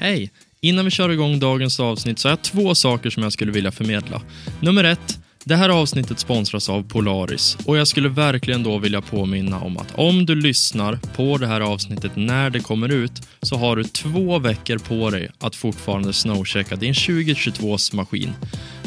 Hej! Innan vi kör igång dagens avsnitt så har jag två saker som jag skulle vilja förmedla. Nummer ett, det här avsnittet sponsras av Polaris och jag skulle verkligen då vilja påminna om att om du lyssnar på det här avsnittet när det kommer ut så har du två veckor på dig att fortfarande snowchecka din 2022s maskin.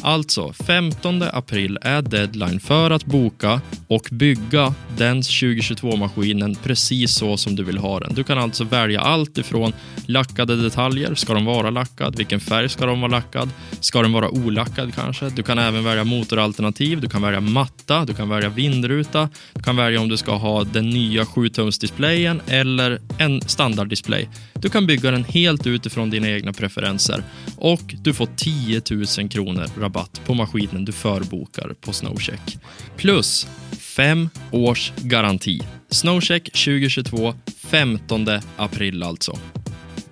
Alltså, 15 april är deadline för att boka och bygga den 2022-maskinen precis så som du vill ha den. Du kan alltså välja allt ifrån lackade detaljer, ska de vara lackad? Vilken färg ska de vara lackad? Ska den vara olackad kanske? Du kan även välja motoralternativ, du kan välja matta, du kan välja vindruta, du kan välja om du ska ha den nya 7-tumsdisplayen eller en standarddisplay. Du kan bygga den helt utifrån dina egna preferenser och du får 10 000 kronor rabatt på maskinen du förbokar på Snowcheck. Plus 5 års garanti. Snowcheck 2022, 15 april alltså.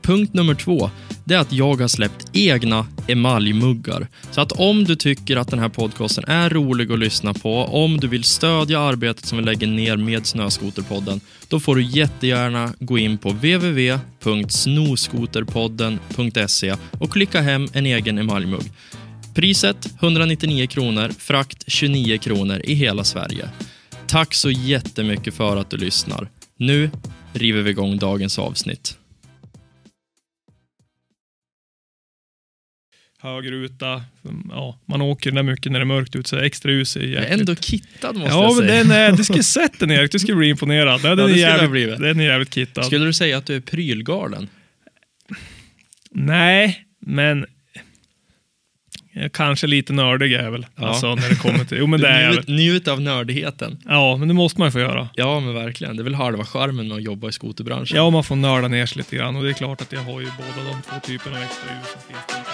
Punkt nummer två, det är att jag har släppt egna emaljmuggar. Så att om du tycker att den här podcasten är rolig att lyssna på, om du vill stödja arbetet som vi lägger ner med Snöskoterpodden, då får du jättegärna gå in på www.snoskoterpodden.se och klicka hem en egen emaljmugg. Priset 199 kronor, frakt 29 kronor i hela Sverige. Tack så jättemycket för att du lyssnar. Nu river vi igång dagens avsnitt. högruta. Ja, man åker där mycket när det är mörkt ute, så extra ljus är jäkligt. ändå kittad måste Ja, jag men säga. den är, du skulle sett den Erik, du skulle bli imponerad. Ja, den, det är jävligt, den är jävligt kittad. Skulle du säga att du är prylgalen? Nej, men kanske lite nördig är jag väl. Ja. Alltså när det kommer till... Jo, men det är jag väl. njut av nördigheten. Ja, men det måste man ju få göra. Ja, men verkligen. Det är väl halva charmen med att jobba i skoterbranschen. Ja, man får nörda ner sig lite grann och det är klart att jag har ju båda de två typerna av extra ljus som finns.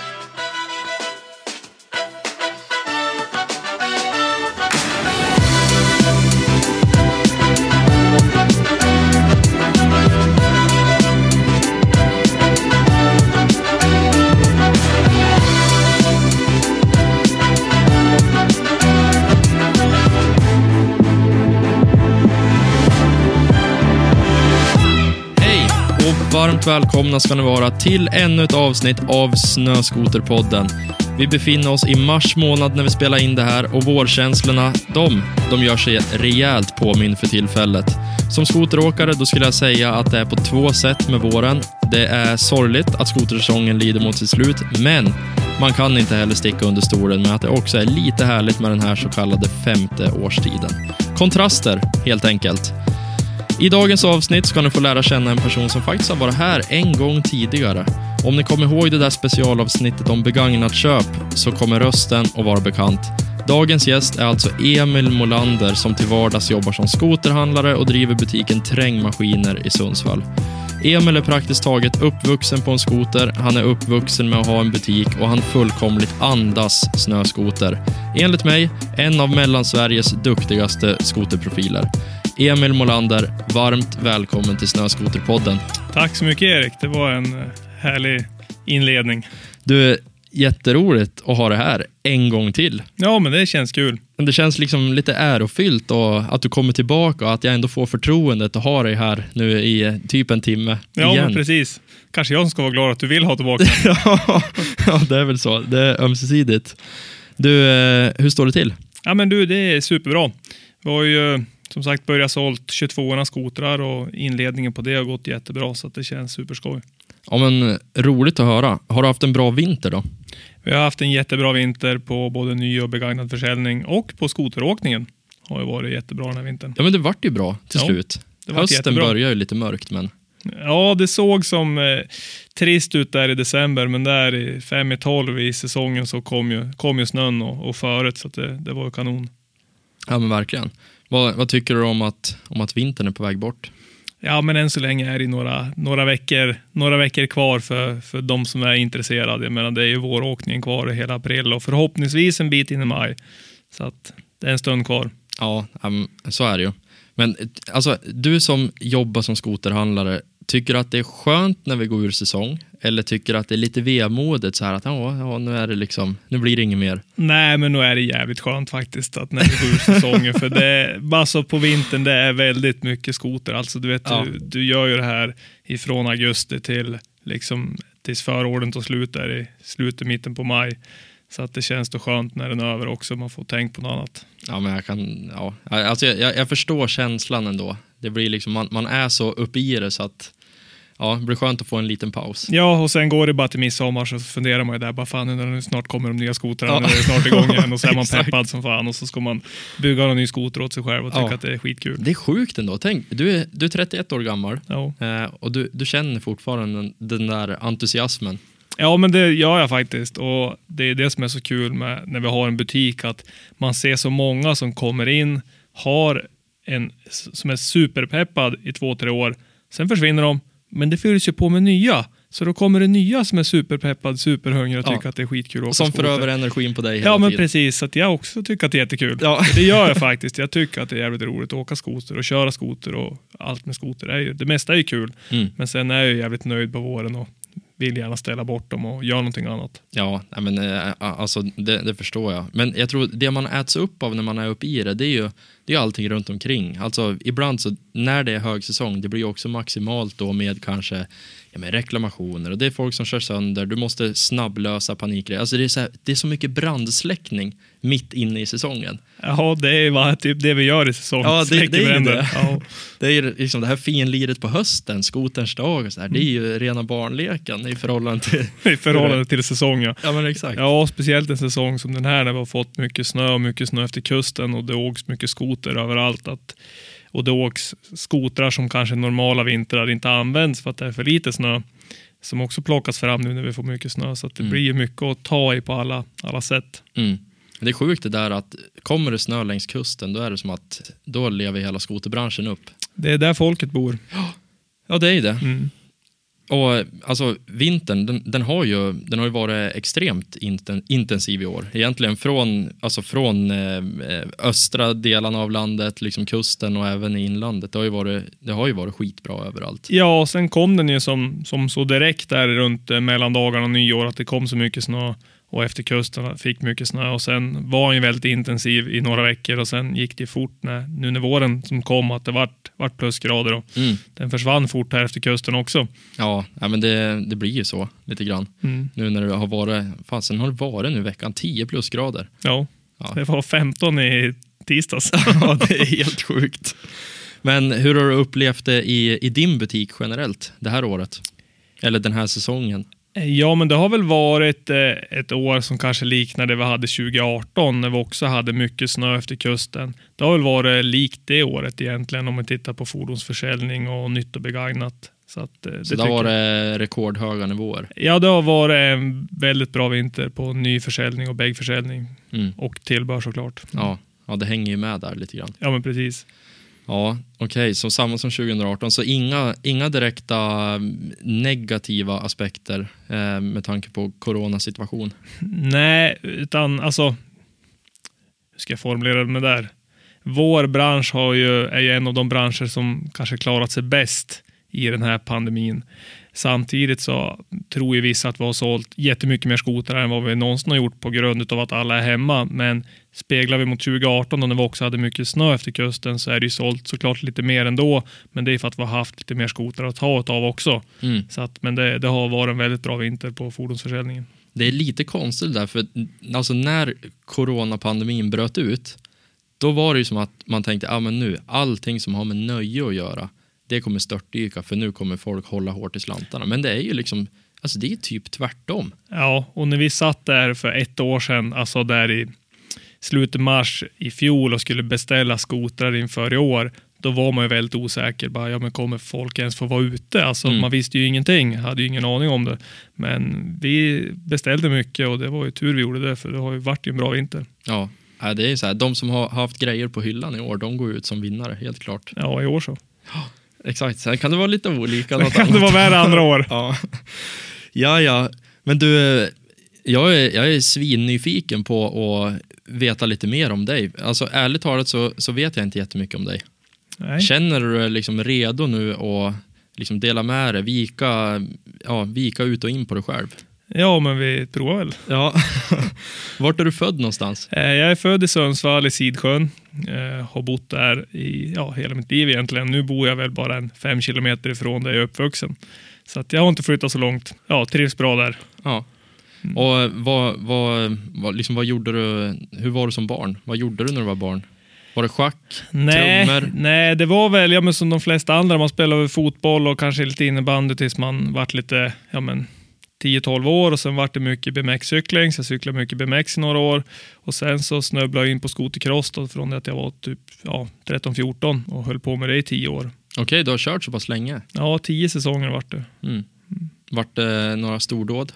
Varmt välkomna ska ni vara till ännu ett avsnitt av Snöskoterpodden. Vi befinner oss i mars månad när vi spelar in det här och vårkänslorna, de, de gör sig rejält påminn för tillfället. Som skoteråkare då skulle jag säga att det är på två sätt med våren. Det är sorgligt att skotersäsongen lider mot sitt slut, men man kan inte heller sticka under stolen med att det också är lite härligt med den här så kallade femte årstiden. Kontraster, helt enkelt. I dagens avsnitt ska ni få lära känna en person som faktiskt har varit här en gång tidigare. Om ni kommer ihåg det där specialavsnittet om begagnat köp så kommer rösten att vara bekant. Dagens gäst är alltså Emil Molander som till vardags jobbar som skoterhandlare och driver butiken Trängmaskiner i Sundsvall. Emil är praktiskt taget uppvuxen på en skoter, han är uppvuxen med att ha en butik och han fullkomligt andas snöskoter. Enligt mig, en av Mellansveriges duktigaste skoterprofiler. Emil Molander, varmt välkommen till Snöskoterpodden. Tack så mycket Erik, det var en eh, härlig inledning. Du, jätteroligt att ha det här en gång till. Ja, men det känns kul. Men det känns liksom lite ärofyllt och att du kommer tillbaka och att jag ändå får förtroendet att ha dig här nu i typ en timme Ja, igen. men precis. Kanske jag som ska vara glad att du vill ha tillbaka. ja, ja, det är väl så. Det är ömsesidigt. Du, eh, hur står det till? Ja, men du, det är superbra. Vi har ju som sagt börjat sålt 22 skotrar och inledningen på det har gått jättebra så det känns superskoj. Ja, men roligt att höra. Har du haft en bra vinter då? Vi har haft en jättebra vinter på både ny och begagnad försäljning och på skoteråkningen. Har ju varit jättebra den här vintern. Ja, men det vart ju bra till Ja, slut. Hösten jättebra. börjar ju lite mörkt, men Ja, det såg som eh, trist ut där i december, men där i fem i tolv i säsongen så kom ju, kom ju snön och, och föret, så det, det var ju kanon. ja, men verkligen. Vad, vad tycker du om att, om att vintern är på väg bort? Ja, men än så länge är det några, några, veckor, några veckor kvar för, för de som är intresserade. Jag menar, det är ju våråkningen kvar i hela april och förhoppningsvis en bit in i maj. Så att det är en stund kvar. Ja, um, så är det ju. Men alltså, du som jobbar som skoterhandlare, tycker du att det är skönt när vi går ur säsong? Eller tycker du att det är lite vemodigt så här att ja, ja, nu är det liksom, nu blir det inget mer? Nej, men nu är det jävligt skönt faktiskt att när vi går ur säsongen. för det, alltså på vintern, det är väldigt mycket skoter. Alltså du vet, Ja. du, du gör ju det här ifrån augusti till liksom tills förorden tar slut där i slutet, mitten på maj. Så att det känns då skönt när den är över också. Man får tänka på något annat. Ja, men jag kan, ja. Alltså, jag, jag förstår känslan ändå. Det blir liksom, man, man är så uppe i det så att ja, det blir skönt att få en liten paus. Ja, och sen går det bara till midsommar så funderar man ju där, bara fan nu snart kommer de nya skotrarna, ja. nu är det snart igång igen och så är man peppad som fan och så ska man bygga en ny skoter åt sig själv och tycka ja. att det är skitkul. Det är sjukt ändå. Tänk, du är, du är 31 år gammal ja. eh, och du, du känner fortfarande den, den där entusiasmen. Ja, men det gör jag faktiskt. Och Det är det som är så kul med när vi har en butik, att man ser så många som kommer in, har en som är superpeppad i två, tre år. Sen försvinner de, men det fylls ju på med nya. Så då kommer det nya som är superpeppad, superhungrig och tycker ja. att det är skitkul att åka Som för över energin på dig hela Ja, men tiden. precis. Så att jag också tycker att det är jättekul. Ja. Det gör jag faktiskt. Jag tycker att det är jävligt roligt att åka skoter och köra skoter och allt med skoter. Är ju, det mesta är ju kul. Mm. Men sen är jag jävligt nöjd på våren och vill gärna ställa bort dem och göra någonting annat. Ja, men, eh, alltså, det, det, förstår jag. Men jag tror det man äts upp av när man är uppe i det, det är ju det är allting runt omkring. Alltså, ibland så när det är högsäsong, det blir ju också maximalt då med kanske ja, med reklamationer och det är folk som kör sönder. Du måste snabblösa panikgrejer. Alltså det, är så här, det är så mycket brandsläckning mitt inne i säsongen. Ja, det är bara typ det vi gör i säsong. Ja, det, det är det. Ja. Det är liksom det här finliret på hösten, skoterns dag och så här, det är ju rena barnleken i förhållande till... I förhållande till säsong, ja. Ja, men exakt. Ja, speciellt en säsong som den här när vi har fått mycket snö och mycket snö efter kusten och det åks mycket skoter överallt. Att och det åks skotrar som kanske normala vintrar inte används för att det är för lite snö. Som också plockas fram nu när vi får mycket snö. Så det mm. blir mycket att ta i på alla, alla sätt. Mm. Det är sjukt det där att kommer det snö längs kusten då är det som att då lever hela skoterbranschen upp. Det är där folket bor. Ja, det är det. Mm. Och alltså vintern, den, den, har ju, den har ju varit extremt inten, intensiv i år. Egentligen från, alltså från eh, östra delarna av landet, liksom kusten och även i inlandet. Det har ju varit, det har ju varit skitbra överallt. Ja, och sen kom den ju som, som så direkt där runt eh, mellandagarna och nyår att det kom så mycket snö och efter kusten fick mycket snö och sen var han ju väldigt intensiv i några veckor och sen gick det fort när, nu när våren som kom att det vart, vart plusgrader och mm. den försvann fort här efter kusten också. Ja, ja men det, det blir ju så lite grann. Mm. Nu när det har varit, fasen har det varit nu veckan 10 plusgrader. Ja, ja. det var 15 i tisdags. ja, det är helt sjukt. Men hur har du upplevt det i, i din butik generellt det här året? Eller den här säsongen? Ja, men det har väl varit eh, ett år som kanske liknar det vi hade 2018 när vi också hade mycket snö efter kusten. Det har väl varit likt det året egentligen om man tittar på fordonsförsäljning och nytt och begagnat. Så, att, eh, det, Så det har varit rekordhöga nivåer? Ja, det har varit en väldigt bra vinter på nyförsäljning och bäggförsäljning. Mm. Och tillbehör såklart. Ja, ja, det hänger ju med där lite grann. Ja, men precis. Ja, okej, okay. så samma som 2018. Så inga, inga direkta mm, negativa aspekter eh, med tanke på coronasituation? Nej, utan alltså, hur ska jag formulera det med där? Vår bransch har ju, är ju en av de branscher som kanske klarat sig bäst i den här pandemin. Samtidigt så tror ju vissa att vi har sålt jättemycket mer skotrar än vad vi någonsin har gjort på grund av att alla är hemma. Men speglar vi mot 2018 då när vi också hade mycket snö efter kusten så är det ju sålt såklart lite mer ändå. Men det är för att vi har haft lite mer skotrar att ta av också. Mm. Så att, men det, det har varit en väldigt bra vinter på fordonsförsäljningen. Det är lite konstigt där, för alltså när coronapandemin bröt ut, då var det ju som att man tänkte, ja ah, men nu, allting som har med nöje att göra, det kommer störtdyka för nu kommer folk hålla hårt i slantarna. Men det är ju liksom, alltså det är typ tvärtom. Ja, och när vi satt där för ett år sedan, alltså där i slutet mars i fjol och skulle beställa skotrar inför i år, då var man ju väldigt osäker. Bara, ja, men kommer folk ens få vara ute? Alltså, mm. Man visste ju ingenting, hade ju ingen aning om det. Men vi beställde mycket och det var ju tur vi gjorde det, för det har ju varit en bra vinter. Ja, det är så här, de som har haft grejer på hyllan i år, de går ut som vinnare, helt klart. Ja, i år så. Exakt, sen kan det vara lite olika. Något kan det vara värre andra år. ja. ja, ja. Men du, jag är, jag är svinnyfiken på att veta lite mer om dig. Alltså ärligt talat så, så vet jag inte jättemycket om dig. Nej. Känner du dig liksom redo nu att liksom dela med dig, vika, ja, vika ut och in på dig själv? Ja, men vi provar väl. Ja. Vart är du född någonstans? Eh, jag är född i Sundsvall i Sidsjön. Jag eh, har bott där i ja, hela mitt liv egentligen. Nu bor jag väl bara en fem kilometer ifrån där jag är uppvuxen. Så att jag har inte flyttat så långt. Ja, trivs bra där. Ja. Och vad, vad, vad, liksom, vad gjorde du, hur var du som barn? Vad gjorde du när du var barn? Var det schack? Nej, Trummor? nej, det var väl ja, men som de flesta andra. Man spelade fotboll och kanske lite innebandy tills man vart lite ja, men 10-12 år och sen vart det mycket BMX-cykling. Så jag cyklade mycket BMX i några år och sen så snubblade jag in på skotercross då, från det att jag var typ ja, 13-14 och höll på med det i 10 år. Okej, du har kört så pass länge. Ja, 10 säsonger vart det. Mm. Vart det några stordåd?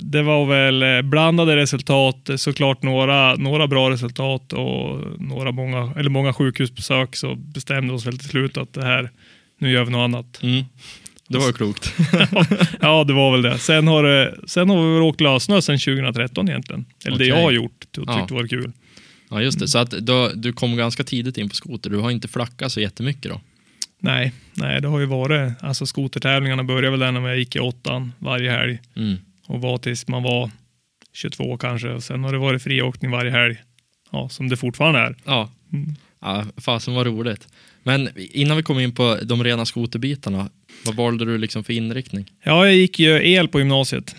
Det var väl eh, blandade resultat, såklart några, några bra resultat och några många, eller många sjukhusbesök så bestämde oss väl till slut att det här, nu gör vi något annat. Mm. Det var ju klokt. ja, det var väl det. Sen har, det, sen har vi väl åkt lössnö sen 2013 egentligen. Eller det Okej. jag har gjort och tyckte Ja. det var kul. Ja, just det. Så att då, du kom ganska tidigt in på skoter. Du har inte flackat så jättemycket då? Nej, nej, det har ju varit, alltså skotertävlingarna började väl där när jag gick i åttan varje helg Mm. och var tills man var 22 kanske. Och sen har det varit friåkning varje helg. Ja, som det fortfarande är. Ja. Mm. ja, fasen vad roligt. Men innan vi kommer in på de rena skoterbitarna, vad valde du liksom för inriktning? Ja, jag gick ju el på gymnasiet.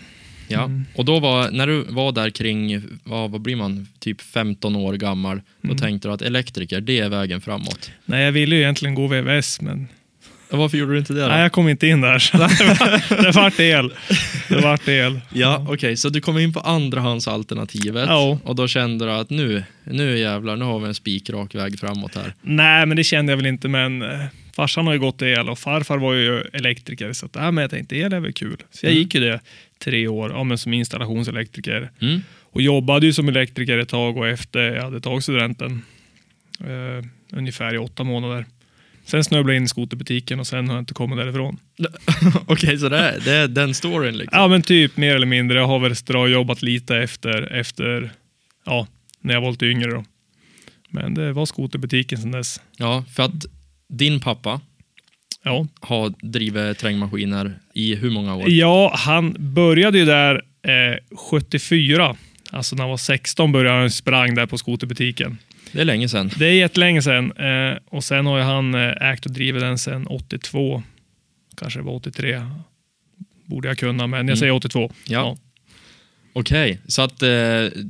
Ja, Mm. och då var, när du var där kring, vad, vad blir man, typ 15 år gammal, då Mm. tänkte du att elektriker, det är vägen framåt. Nej, jag ville ju egentligen gå VVS, men varför gjorde du inte det då? nej, jag kom inte in där. Så det, var, det vart el. Det vart el. Ja, okej, så du kom in på andrahandsalternativet Ja. och då kände du att nu, nu jävlar, nu har vi en spikrak väg framåt här. Nej, men det kände jag väl inte. Men eh, farsan har ju gått el och farfar var ju elektriker. Så att, äh, men jag tänkte el är väl kul. Så jag Mm. gick ju det tre år ja, men som installationselektriker. Mm. Och jobbade ju som elektriker ett tag och efter jag hade tagit studenten. Eh, ungefär i åtta månader. Sen snubblade jag in i skoterbutiken och sen har jag inte kommit därifrån. Okej, så det är, det är den storyn liksom? Ja, men typ mer eller mindre. Jag har väl strajobbat lite efter, efter ja, när jag var lite yngre. Då. Men det var skoterbutiken sen dess. Ja, för att din pappa Ja. har drivit terrängmaskiner i hur många år? Ja, han började ju där eh, 74. Alltså när han var 16 började han sprang där på skoterbutiken. Det är länge sedan. Det är jättelänge sedan. Eh, och sen har han eh, ägt och drivit den sedan 82. Kanske det var 83. Borde jag kunna, men jag Mm. säger 82. Ja. Okej, så att eh,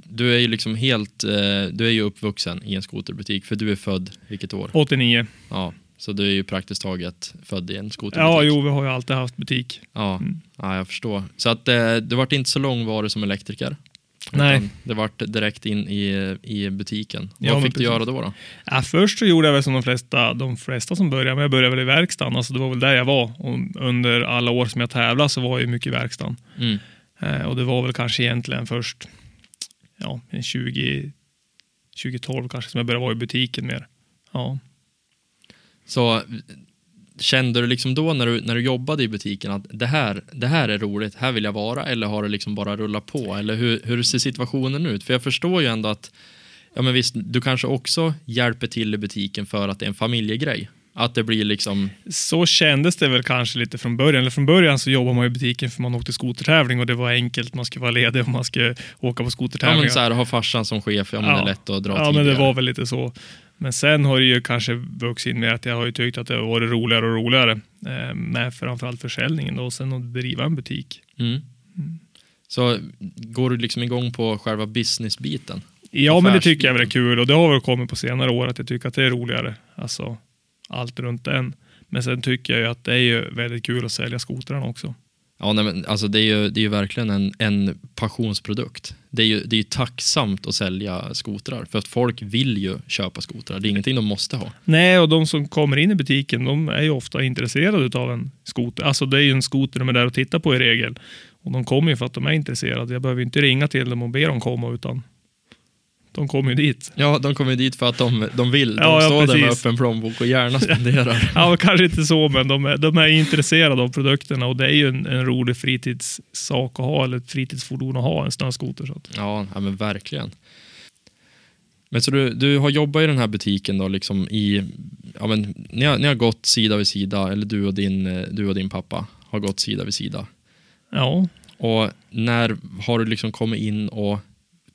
du är ju liksom helt, eh, du är ju uppvuxen i en skoterbutik, för du är född vilket år? 89. Ja, så du är ju praktiskt taget född i en skoterbutik. Ja, jo, vi har ju alltid haft butik. Ja, Mm. ja jag förstår. Så att eh, du vart inte så långvarig som elektriker? Nej. Det vart direkt in i, i butiken. Ja, Vad fick du göra då? då? Ja, först så gjorde jag väl som de flesta, de flesta som började, men jag började väl i verkstaden. Alltså det var väl där jag var. Och under alla år som jag tävlade så var jag mycket i verkstaden. Mm. Eh, och det var väl kanske egentligen först ja, en 20, 2012 kanske som jag började vara i butiken mer. Ja. Så kände du liksom då när du, när du jobbade i butiken att det här, det här är roligt, här vill jag vara eller har det liksom bara rullat på? Eller hur, hur ser situationen ut? För jag förstår ju ändå att ja men visst, du kanske också hjälper till i butiken för att det är en familjegrej. Att det blir liksom, Så kändes det väl kanske lite från början. Eller från början så jobbade man i butiken för man åkte skotertävling och det var enkelt. Man skulle vara ledig och man skulle åka på ja skotertävlingar. men så här, ha farsan som chef, ja men det är lätt att dra Ja, tidigare. men det var väl lite så. Men sen har det ju kanske vuxit in med att jag har ju tyckt att det har varit roligare och roligare eh, med framförallt försäljningen då, och sen att driva en butik. Mm. Så går du liksom igång på själva businessbiten? Ja, men det tycker jag är kul och det har väl kommit på senare år att jag tycker att det är roligare. Alltså allt runt den. Men sen tycker jag ju att det är ju väldigt kul att sälja skotrarna också. Ja, nej, men alltså det är ju, det är ju verkligen en, en passionsprodukt. Det är ju det är ju tacksamt att sälja skotrar för att folk vill ju köpa skotrar. Det är ingenting de måste ha. Nej, och de som kommer in i butiken, de är ju ofta intresserade av en skoter. Alltså det är ju en skoter de är där och tittar på i regel. Och de kommer ju för att de är intresserade. Jag behöver inte ringa till dem och be dem komma, utan de kommer ju dit. Ja, de kommer ju dit för att de, de vill. De Ja, ja, står där med öppen plånbok och gärna spenderar. Ja, kanske inte så, men de är, de är intresserade av produkterna och det är ju en, en rolig fritidssak att ha, eller ett fritidsfordon att ha, en snöskoter. Så att. Ja, ja men verkligen. Men så du, du har jobbat i den här butiken då, liksom i, ja men, ni, har, ni har gått sida vid sida, eller du och, din, eh, du och din pappa har gått sida vid sida. Ja, Och när har du liksom kommit in och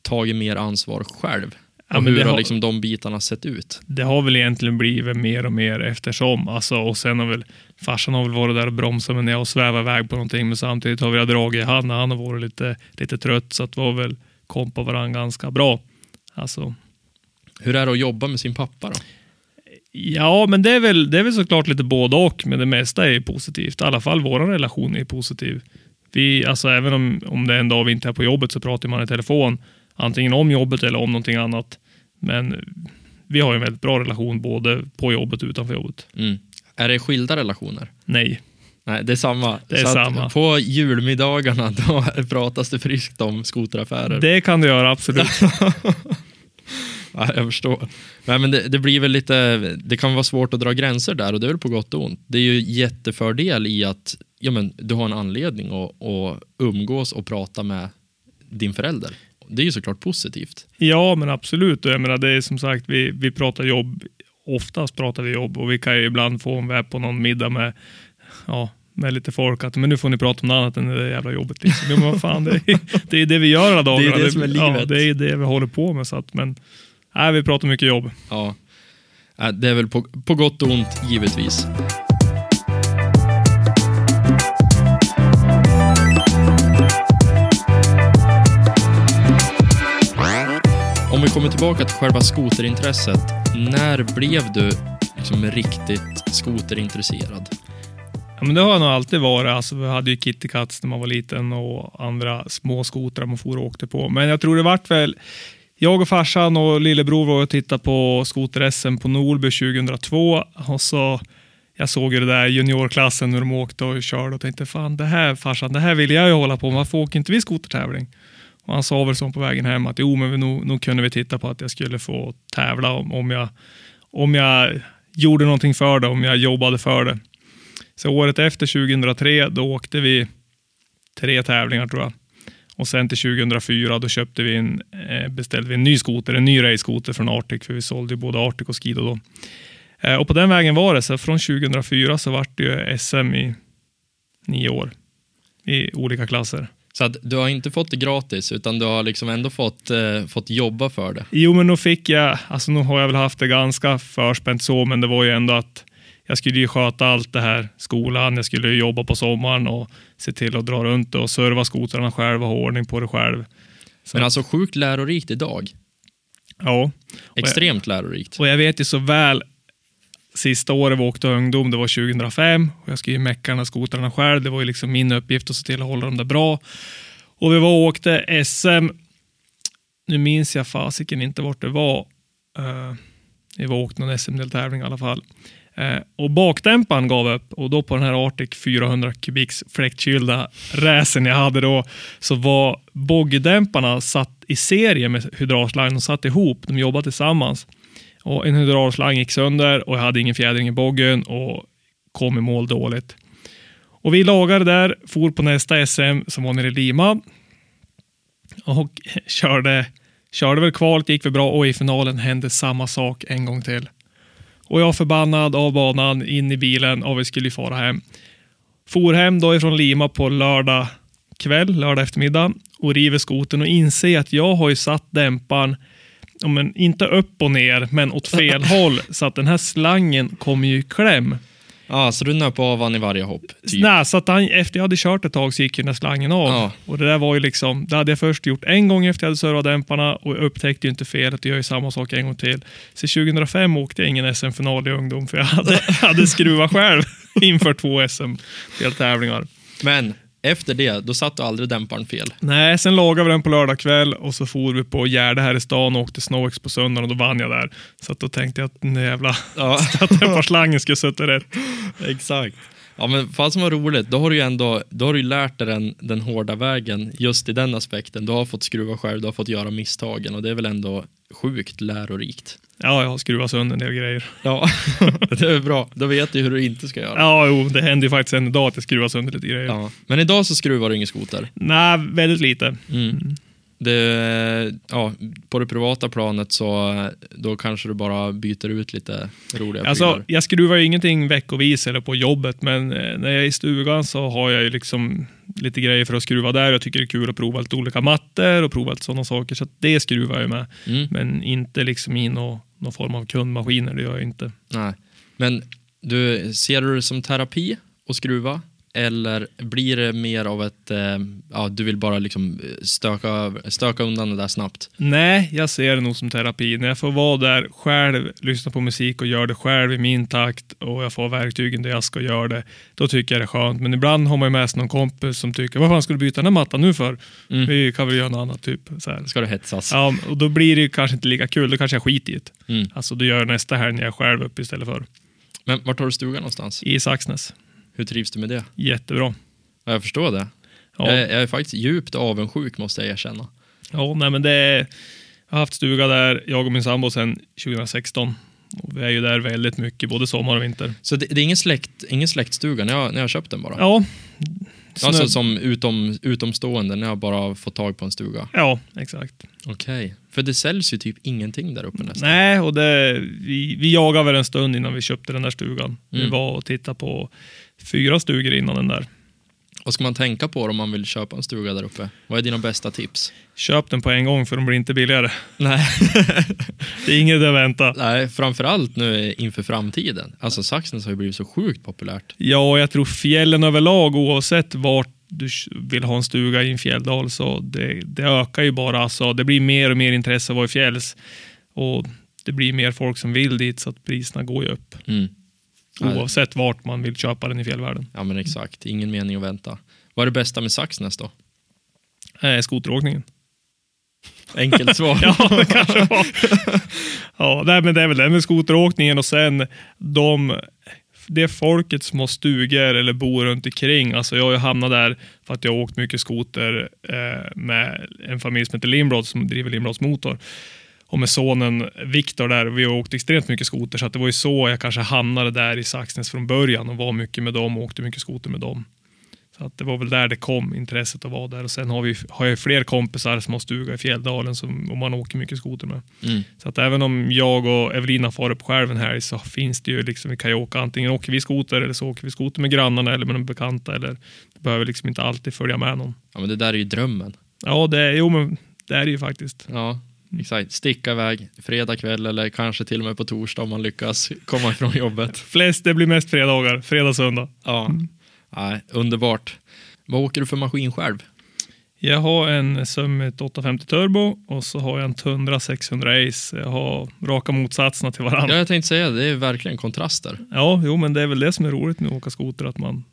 tagit mer ansvar själv? Ja, men hur har har- liksom de bitarna sett ut? Det har väl egentligen blivit mer och mer eftersom. Alltså, och sen har väl farsan har väl varit där och bromsat när jag svävar iväg på någonting. Men samtidigt har vi dragit i han när han har varit lite, lite trött. Så att vi har väl kompa varandra ganska bra. Alltså, Hur är det att jobba med sin pappa då? ja, men det är, väl, det är väl såklart lite både och. Men det mesta är positivt. I alla fall vår relation är positiv. Vi, alltså, även om, om det är en dag vi inte är på jobbet så pratar man i telefon. Antingen om jobbet eller om någonting annat. Men vi har ju en väldigt bra relation både på jobbet och utanför jobbet. Mm. Är det skilda relationer? Nej. Nej, det är samma. Det är samma. På julmiddagarna då pratas det friskt om skoteraffärer. Det kan du göra, absolut. Ja, jag förstår. Nej, men det, det blir väl lite, det kan vara svårt att dra gränser där och det är väl på gott och ont. Det är ju jättefördel i att ja, men, du har en anledning att, att umgås och prata med din förälder. Det är ju såklart positivt. ja, men absolut. Och Jag menar, det är som sagt, vi, vi pratar jobb. Oftast pratar vi jobb och vi kan ju ibland få en väp på någon middag med, ja, med lite folk. Att, men nu får ni prata om något annat än det där jävla jobbet. Liksom. Men vad fan, det, är, det är det vi gör alla dagar. det som är Ja, livet. det är det vi håller på med. Så att, men, nej, vi pratar mycket jobb. Ja. Äh, Det är väl på, på gott och ont givetvis. Om vi kommer tillbaka till själva skoterintresset. När blev du liksom riktigt skoterintresserad? Ja, men det har jag nog alltid varit. Alltså, vi hade ju Kitty Cats när man var liten och andra små skotrar man for och åkte på. Men jag tror det vart väl jag och farsan och lillebror var och tittade på skoter-SM på Norby 2002 och så jag såg ju det där juniorklassen när de åkte och körde och tänkte fan det här farsan, det här vill jag ju hålla på med. Varför åker inte vi skotertävling? Och han sa väl så på vägen hem att jo, men vi, nog, nog kunde vi titta på att jag skulle få tävla om, om, jag, om jag gjorde någonting för det, om jag jobbade för det. Så året efter 2003, då åkte vi tre tävlingar tror jag. Och sen till 2004, då köpte vi en, eh, beställde vi en ny skoter, en ny raceskoter från Arctic, för vi sålde ju både Arctic och Skido då. Eh, och på den vägen var det, så från 2004 så vart det ju SM i nio år i olika klasser. Så att du har inte fått det gratis, utan du har liksom ändå fått, eh, fått jobba för det. Jo, men då fick jag, alltså nu har jag väl haft det ganska förspänt så, men det var ju ändå att jag skulle ju sköta allt det här, skolan, jag skulle ju jobba på sommaren och se till att dra runt det och serva skotrarna själv och ha ordning på det själv. Så, Men alltså sjukt lärorikt idag. ja, Extremt lärorikt. och jag vet ju så väl Sista året vi åkte ungdom, det var 2005 och jag skulle ju mecka de skotrarna själv. Det var ju liksom min uppgift att se till att hålla dem där bra. Och vi var och åkte SM. Nu minns jag fasiken inte vart det var. Uh, vi var och åkte någon SM-deltävling i alla fall. Uh, och bakdämparen gav upp och då på den här Arctic 400 kubiks fläktkylda räsen jag hade då så var boggydämparna satt i serie med hydraulslang. De satt ihop, de jobbade tillsammans. Och en hydraulslang gick sönder och jag hade ingen fjädring i boggen och kom i mål dåligt. Och vi lagade där, for på nästa SM som var nere i Lima och körde, körde väl kvalet, gick väl bra och i finalen hände samma sak en gång till. Och jag förbannad av banan in i bilen och vi skulle ju fara hem. For hem då ifrån Lima på lördag kväll, lördag eftermiddag och river skoten och inser att jag har ju satt dämparen men inte upp och ner, men åt fel håll. Så att den här slangen kommer ju i kläm. Ja, så du nöp av han i varje hopp? Typ. Nej, så att han, efter jag hade kört ett tag så gick ju den här slangen av. Ja. Och det där var ju liksom, det hade jag först gjort en gång efter jag hade servat dämparna och jag upptäckte ju inte felet och gör ju samma sak en gång till. Så 2005 åkte jag ingen SM-final i ungdom för jag hade, hade skruvat själv inför två SM-deltävlingar. Men efter det, då satt du aldrig dämparen fel. Nej, sen lagade vi den på lördag kväll och så for vi på Gärde här i stan och åkte Snowex på söndagen och då vann jag där. Så att då tänkte jag att den jävla Ja, dämparslangen skulle sätta rätt. exakt. Ja, men fan som var roligt. Då har du ju ändå då har du lärt dig den, den hårda vägen just i den aspekten. Du har fått skruva själv, du har fått göra misstagen och det är väl ändå sjukt lärorikt. Ja, jag har skruvat sönder en del grejer. Ja, det är bra. Då vet du hur du inte ska göra. Ja, jo, det hände ju faktiskt en dag att jag skruvade sönder lite grejer. Ja. Men idag så skruvar du ingen skoter. Nej, väldigt lite. Mm. Det, ja, på det privata planet så då kanske du bara byter ut lite roliga Alltså, prylar. jag skruvar ju ingenting veckovis eller på jobbet, men eh, när jag är i stugan så har jag ju liksom lite grejer för att skruva där. Jag tycker det är kul att prova lite olika mattor och prova lite sådana saker. Så att det skruvar jag med. Mm. Men inte liksom i någon, någon form av kundmaskiner, det gör jag inte. Nej. Men du, ser du det som terapi att skruva? Eller blir det mer av ett, eh, ja, du vill bara liksom stöka, stöka undan det där snabbt? Nej, jag ser det nog som terapi. När jag får vara där själv, lyssna på musik och göra det själv i min takt och jag får verktygen där jag ska göra det, då tycker jag det är skönt. Men ibland har man ju med sig någon kompis som tycker, vad fan ska du byta den här mattan nu för? Mm. Vi kan väl göra något annat, typ. Så här. Ska det hetsas? Ja, och då blir det kanske inte lika kul. Då kanske jag skiter i det. Mm. Alltså, då gör jag nästa helg när jag är själv uppe istället för Men vart har du stugan någonstans? i Saxnäs. Hur trivs du med det? Jättebra. Ja, jag förstår det. Ja, Jag, är- jag är faktiskt djupt avundsjuk måste jag erkänna. ja nej, men det är, jag har haft stuga där, jag och min sambo, sedan 2016. Och vi är ju där väldigt mycket, både sommar och vinter. Så det, det är ingen, släkt, ingen släktstuga, ni har, ni har köpt den bara? Ja, snö- Alltså som utom, utomstående, ni har bara fått tag på en stuga? ja exakt. Okej. För det säljs ju typ ingenting där uppe nästan. Nej, och det, vi, vi jagade väl en stund innan vi köpte den där stugan. Vi Mm. var och tittade på fyra stugor innan den där. Vad ska man tänka på om man vill köpa en stuga där uppe? Vad är dina bästa tips? Köp den på en gång för de blir inte billigare. Nej, Det är inget att vänta. Nej framförallt nu inför framtiden. Alltså Saxnäs har ju blivit så sjukt populärt. Ja, och jag tror fjällen överlag, oavsett vart du vill ha en stuga i en fjälldal, så det, det ökar ju bara. Alltså, det blir mer och mer intresse att vara i fjälls. Och det blir mer folk som vill dit, så att priserna går ju upp. Mm. Oavsett vart man vill köpa den i fjällvärlden. Ja men exakt, ingen mening att vänta. Vad är det bästa med Saxnäs då? Eh, skoteråkningen. Enkelt svar. Ja, det kanske var. ja, nej, men det är väl det med skoteråkningen och sen de, det folket som har stugor eller bor runt omkring. Alltså jag har ju hamnat där för att jag har åkt mycket skoter eh, med en familj som heter Lindblad som driver Lindblads motor. Och med sonen Viktor där, vi har åkt extremt mycket skoter så att det var ju så jag kanske hamnade där i Saxnäs från början och var mycket med dem och åkte mycket skoter med dem. Så att det var väl där det kom, intresset att vara där. Och sen har, vi, har jag fler kompisar som har stuga i Fjälldalen som och man åker mycket skoter med. Mm. Så att även om jag och Evelina far upp själv en helg så finns det ju liksom, vi kan ju åka antingen åker vi skoter eller så åker vi skoter med grannarna eller med de bekanta eller det behöver liksom inte alltid följa med någon. Ja men det där är ju drömmen. Ja, det jo men det är det ju faktiskt. Ja, exakt. Sticka iväg fredag kväll eller kanske till och med på torsdag om man lyckas komma ifrån jobbet. Flest, det blir mest fredagar, fredag, söndag. Ja, Nej, underbart. Vad åker du för maskin själv? Jag har en Summit 850 Turbo och så har jag en Tundra 600 Ace. Jag har raka motsatserna till varandra. Ja, jag tänkte säga det är verkligen kontraster. Ja, jo, men det är väl det som är roligt med att åka skoter, att man,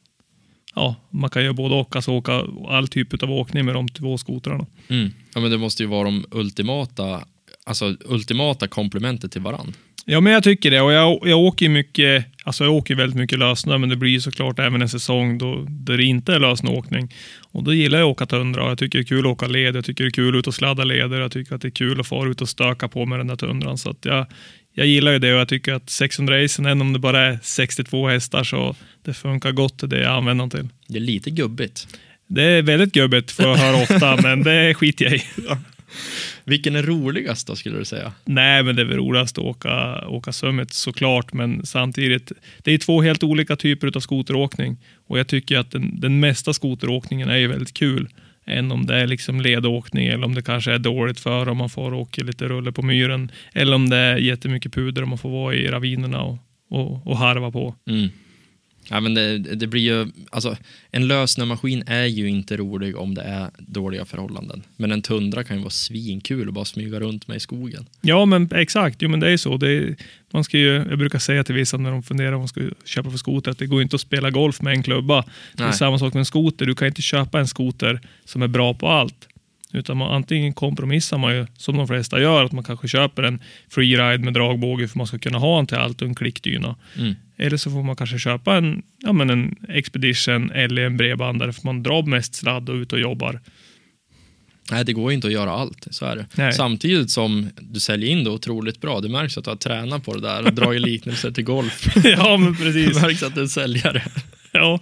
ja, man kan göra både och, alltså åka all typ av åkning med de två skotrarna. Mm. Ja, men det måste ju vara de ultimata, alltså ultimata komplementet till varann. Ja, men jag tycker det. Och jag, jag åker mycket, alltså jag åker väldigt mycket lössnö, men det blir såklart även en säsong då, där det inte är lösnåkning. Och då gillar jag att åka tundra. Jag tycker det är kul att åka led. Jag tycker det är kul att ut och sladda leder. Jag tycker att det är kul att fara ut och stöka på med den där tundran. Så att jag, jag gillar ju det och jag tycker att 600 Acen, även om det bara är 62 hästar, så det funkar gott till det jag använder den till. Det är lite gubbigt. Det är väldigt gubbigt får jag höra ofta, men det skiter jag i. Vilken är roligast då skulle du säga? Nej, men det är väl roligast att åka, åka Summit såklart, men samtidigt, det är två helt olika typer av skoteråkning och jag tycker att den, den mesta skoteråkningen är ju väldigt kul än om det är liksom ledåkning eller om det kanske är dåligt för om man får åka lite rulle på myren eller om det är jättemycket puder om man får vara i ravinerna och, och, och harva på. Mm. Ja, men det, det blir ju, alltså, en lösnömaskin är ju inte rolig om det är dåliga förhållanden. Men en tundra kan ju vara svinkul att bara smyga runt med i skogen. Ja, men exakt. Jo, men det är så. Det är, man ska ju, jag brukar säga till vissa när de funderar om de ska köpa för skoter att det går inte att spela golf med en klubba. Det är Nej. samma sak med en skoter. Du kan inte köpa en skoter som är bra på allt. Utan man, antingen kompromissar man ju, som de flesta gör, att man kanske köper en freeride med dragbåge för man ska kunna ha en till allt och en klickdyna. Mm. Eller så får man kanske köpa en, ja, men en Expedition eller en bredbandare för man drar mest sladd och ut och jobbar. Nej, det går inte att göra allt, så är det. Nej. Samtidigt som du säljer in det otroligt bra. Det märks att du har tränat på det där och dragit liknelser till golf. ja, men Det precis. märks att du är säljare. Ja.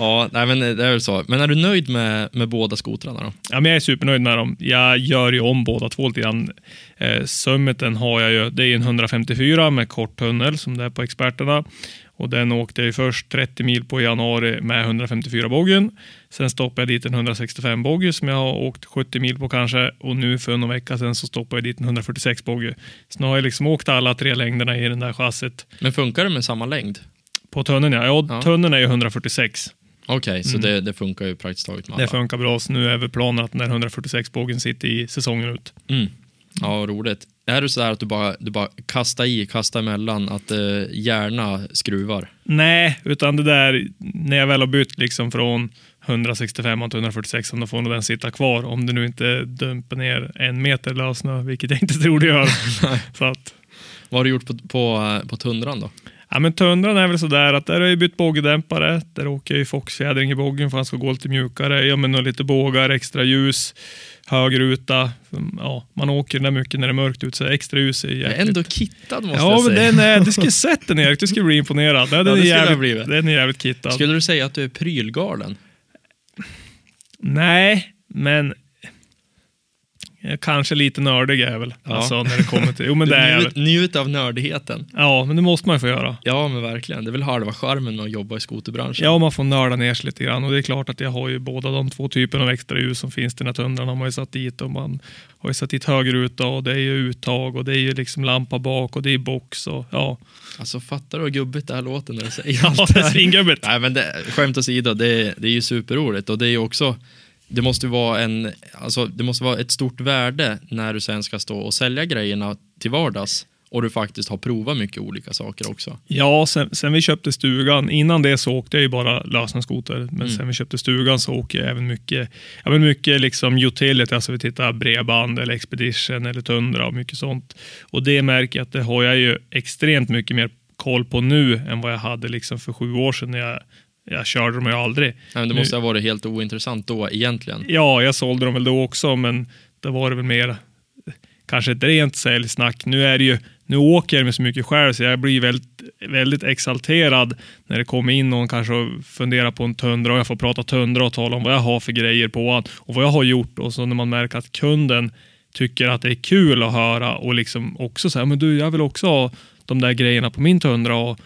Ja, nej, men det är väl så. Men är du nöjd med, med båda skotrarna då? Ja, men jag är supernöjd med dem. Jag gör ju om båda två lite grann. Eh, Summiten har jag ju, det är en 154 med kort tunnel som det är på experterna. Och den åkte jag ju först 30 mil på i januari med 154 boggen. Sen stoppade jag dit en 165 bogge som jag har åkt 70 mil på kanske. Och nu för någon vecka sedan så stoppade jag dit en 146 bogge. Så nu har jag liksom åkt alla tre längderna i den där chassit. Men funkar det med samma längd? På tunneln ja. ja, Ja. tunneln är ju 146. Okej, så Mm. det, det funkar ju praktiskt taget med alla. Det funkar bra. Så nu är väl planen att den där 146 boggen sitter i säsongen ut. Mm. Ja, roligt. Är det så att du bara, du bara kastar i, kastar emellan, att eh, gärna skruvar? Nej, utan det där när jag väl har bytt liksom från 165 till 146 då får nog den sitta kvar om det nu inte dumpar ner en meter lössnö, vilket jag inte tror det gör. så att, Vad har du gjort på, på, eh, på tundran då? Ja, men tundran är väl sådär att där har jag bytt bågdämpare. Där åker jag ju foxfjädring i bågen för att han ska gå lite mjukare. Ja, men lite bågar, extra ljus, hög ruta. Ja, man åker den där mycket när det är mörkt ut så extra ljus är jäkligt. ändå kittad måste Ja, jag men säga. den är, du skulle sett den Erik, du skulle bli imponerad. Den, Ja, det är jävligt, den är jävligt kittad. Skulle du säga att du är prylgalen? Nej, men kanske lite nördig är jag väl. Ja. Alltså när det kommer till... Jo, men det är jag njut, väl. njut av nördigheten. Ja, men det måste man ju få göra. Ja, men verkligen. Det är väl halva charmen med att jobba i skoterbranschen. Ja, man får nörda ner sig lite grann. Och det är klart att jag har ju båda de två typerna av extra ljus som finns i den här tundran har man ju satt dit. Och man har ju satt dit högeruta och det är ju uttag och det är ju liksom lampa bak och det är box och ja. Alltså fattar du hur gubbigt det här låter när du säger Ja, allt det är här? svingubbigt. Nej, men det, skämt åsido, det, det är ju superroligt och det är ju också det måste vara en, alltså det måste vara ett stort värde när du sen ska stå och sälja grejerna till vardags och du faktiskt har provat mycket olika saker också. Ja, sen, sen vi köpte stugan, innan det så åkte jag ju bara lösenskoter. Men Mm. sen vi köpte stugan så åker jag även mycket, ja, men mycket liksom utility, alltså vi tittar bredband eller expedition eller tundra och mycket sånt. Och det märker jag att det har jag ju extremt mycket mer koll på nu än vad jag hade liksom för sju år sedan när jag, jag körde dem ju aldrig. Nej, men det Nu- måste ha varit helt ointressant då egentligen. Ja, jag sålde dem väl då också, men det var det väl mer kanske ett rent säljsnack. Nu är det ju, nu åker jag med så mycket själv så jag blir väldigt, väldigt exalterad när det kommer in någon kanske och funderar på en tundra och jag får prata tundra och tala om vad jag har för grejer på han och vad jag har gjort och så när man märker att kunden tycker att det är kul att höra och liksom också säga, men du, jag vill också ha de där grejerna på min tundra och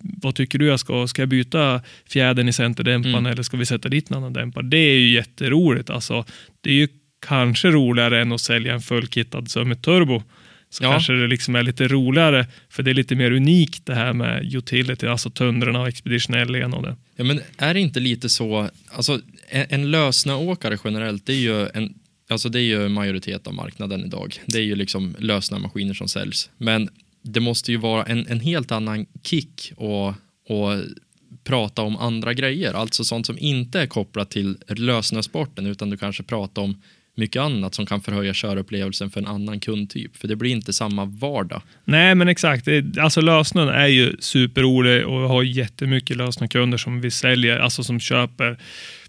vad tycker du jag ska, ska jag byta fjädern i centerdämparen Mm. eller ska vi sätta dit en annan dämpare? Det är ju jätteroligt. Alltså, det är ju kanske roligare än att sälja en fullkittad Summit Turbo. Så Ja. kanske det liksom är lite roligare, för det är lite mer unikt det här med utility, alltså tundrorna och Expedition LE och det. Ja, men är det inte lite så, alltså en, en lösnöåkare generellt, det är ju en Alltså det är ju majoritet av marknaden idag. Det är ju liksom lösna maskiner som säljs. Men det måste ju vara en, en helt annan kick och, och prata om andra grejer. Alltså sånt som inte är kopplat till lösnösporten utan du kanske pratar om mycket annat som kan förhöja körupplevelsen för en annan kundtyp. För det blir inte samma vardag. Nej, men exakt. Alltså lösnön är ju superrolig och vi har jättemycket lösnökunder som vi säljer, alltså som köper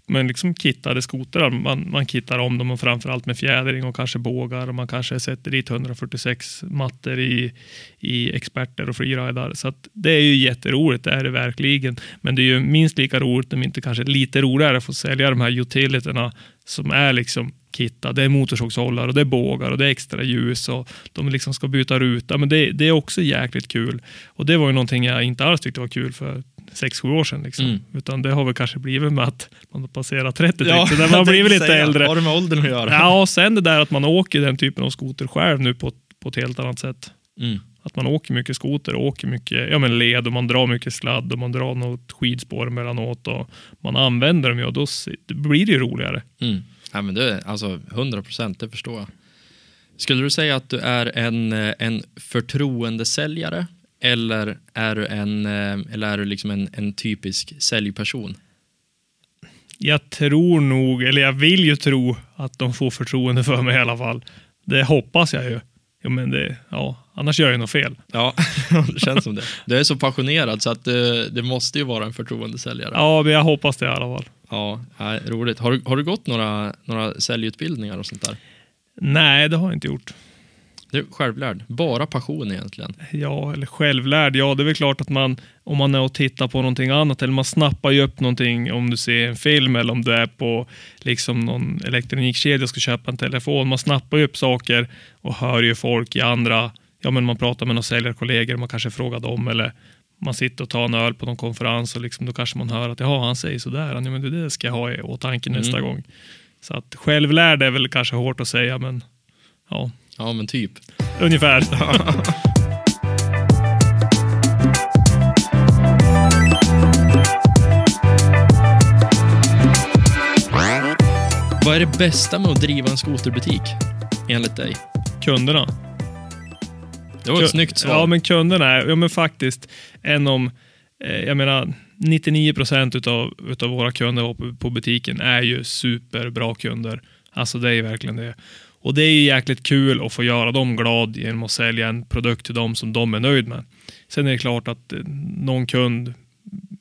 men liksom kittade skotrar. Man, man kittar om dem och framförallt med fjädring och kanske bågar och man kanske sätter dit 146 mattor i, i experter och freeridar. Så att det är ju jätteroligt, det är det verkligen. Men det är ju minst lika roligt, om inte kanske lite roligare, att få sälja de här utiliterna som är liksom kitta. Det är motorsågshållare och det är bågar och det är extra ljus och de liksom ska byta ruta. Men det, det är också jäkligt kul. Och det var ju någonting jag inte alls tyckte var kul för sex sju år sedan. Liksom. Mm. Utan det har väl kanske blivit med att man har passerat 30 typ. Så där man har blivit lite äldre. Har det med åldern att göra? Ja, och sen det där att man åker den typen av skoter själv nu på, på ett helt annat sätt. Mm. Att man åker mycket skoter, åker mycket ja, men led och man drar mycket sladd och man drar något skidspår emellanåt och man använder dem ju och då blir det ju roligare. Mm. Ja, men det, alltså 100 procent, det förstår jag. Skulle du säga att du är en, eh, en förtroendesäljare eller är du, en, eh, eller är du liksom en, en typisk säljperson? Jag tror nog, eller jag vill ju tro att de får förtroende för mig i alla fall. Det hoppas jag ju. Jo, men det, ja, annars gör jag ju något fel. Ja, det känns som det. Du är så passionerad så att det, det måste ju vara en förtroendesäljare. Ja, men jag hoppas det i alla fall. Ja, ja, roligt. Har du, har du gått några, några säljutbildningar och sånt där? Nej, det har jag inte gjort. Är självlärd. Bara passion egentligen. Ja, eller självlärd. Ja, det är väl klart att man, om man är och tittar på någonting annat, eller man snappar ju upp någonting om du ser en film eller om du är på liksom någon elektronikkedja och ska köpa en telefon. Man snappar ju upp saker och hör ju folk i andra, ja men man pratar med några säljarkollegor, man kanske frågar dem eller man sitter och tar en öl på någon konferens och liksom, då kanske man hör att Jaha, han säger sådär, ja, men det ska jag ha i åtanke Mm. nästa gång. Så att självlärd är väl kanske hårt att säga, men ja, Ja, men typ. ungefär. Vad är det bästa med att driva en skoterbutik? Enligt dig? Kunderna. Det var ett snyggt svar. Ja, men kunderna är, ja men faktiskt, en om, eh, jag menar, 99 procent utav, utav våra kunder på, butiken är ju superbra kunder. Alltså det är verkligen det. Och det är ju jäkligt kul att få göra dem glad genom att sälja en produkt till dem som de är nöjd med. Sen är det klart att eh, någon kund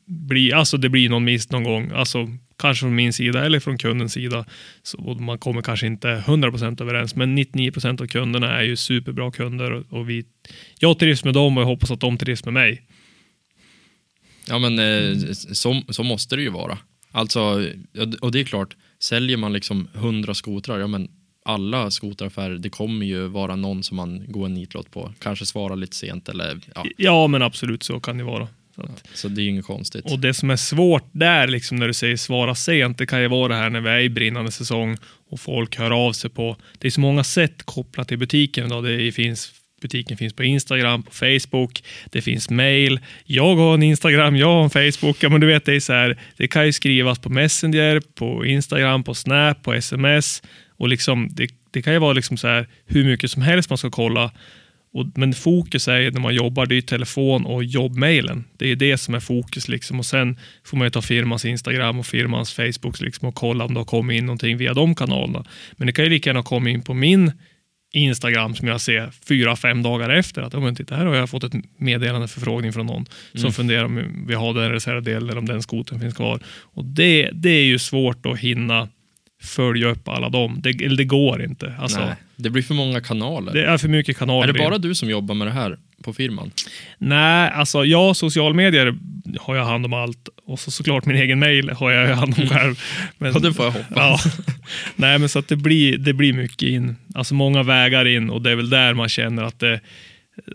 blir, alltså det blir någon miss någon gång, alltså kanske från min sida eller från kundens sida. Så, man kommer kanske inte 100% överens, men 99% av kunderna är ju superbra kunder och, vi, jag trivs med dem och jag hoppas att de trivs med mig. Ja, men eh, så, så måste det ju vara. Alltså, och det är klart, säljer man liksom 100 skotrar, ja men alla skoteraffärer, det kommer ju vara någon som man går en nitlott på. Kanske svara lite sent eller ja, Ja, men absolut så kan det vara. Så att, så det är ju inget konstigt. och det som är svårt där, liksom när du säger svara sent, det kan ju vara det här när vi är i brinnande säsong och folk hör av sig på, det är så många sätt kopplat till butiken idag. Det finns Butiken finns på Instagram, på Facebook, det finns mail. Jag har en Instagram, jag har en Facebook. Ja, men du vet, det är så här, det kan ju skrivas på Messenger, på Instagram, på Snap, på sms. Och liksom, det, det kan ju vara liksom så här, hur mycket som helst man ska kolla. Och, men fokus är när man jobbar, det är ju telefon och jobbmailen. Det är det som är fokus. Liksom. Och sen får man ju ta firmans Instagram och firmans Facebook liksom, och kolla om det har kommit in någonting via de kanalerna. Men det kan ju lika gärna komma in på min Instagram som jag ser fyra, fem dagar efter. Att, oh, men titta, här har jag fått ett meddelande förfrågning från någon som funderar om vi har den reservdelen eller om den skoten finns kvar. Och det, det är ju svårt att hinna följa upp alla dem. Det, eller det går inte. Alltså, Nej, det blir för många kanaler. det är för mycket kanaler. är det bara du som jobbar med det här på firman? Nej, alltså jag social medier har jag hand om allt och så såklart min egen mail har jag hand om själv. Men, Ja, det får jag hoppas. ja. Nej, men så att det blir, det blir mycket in. Alltså många vägar in och det är väl där man känner att det,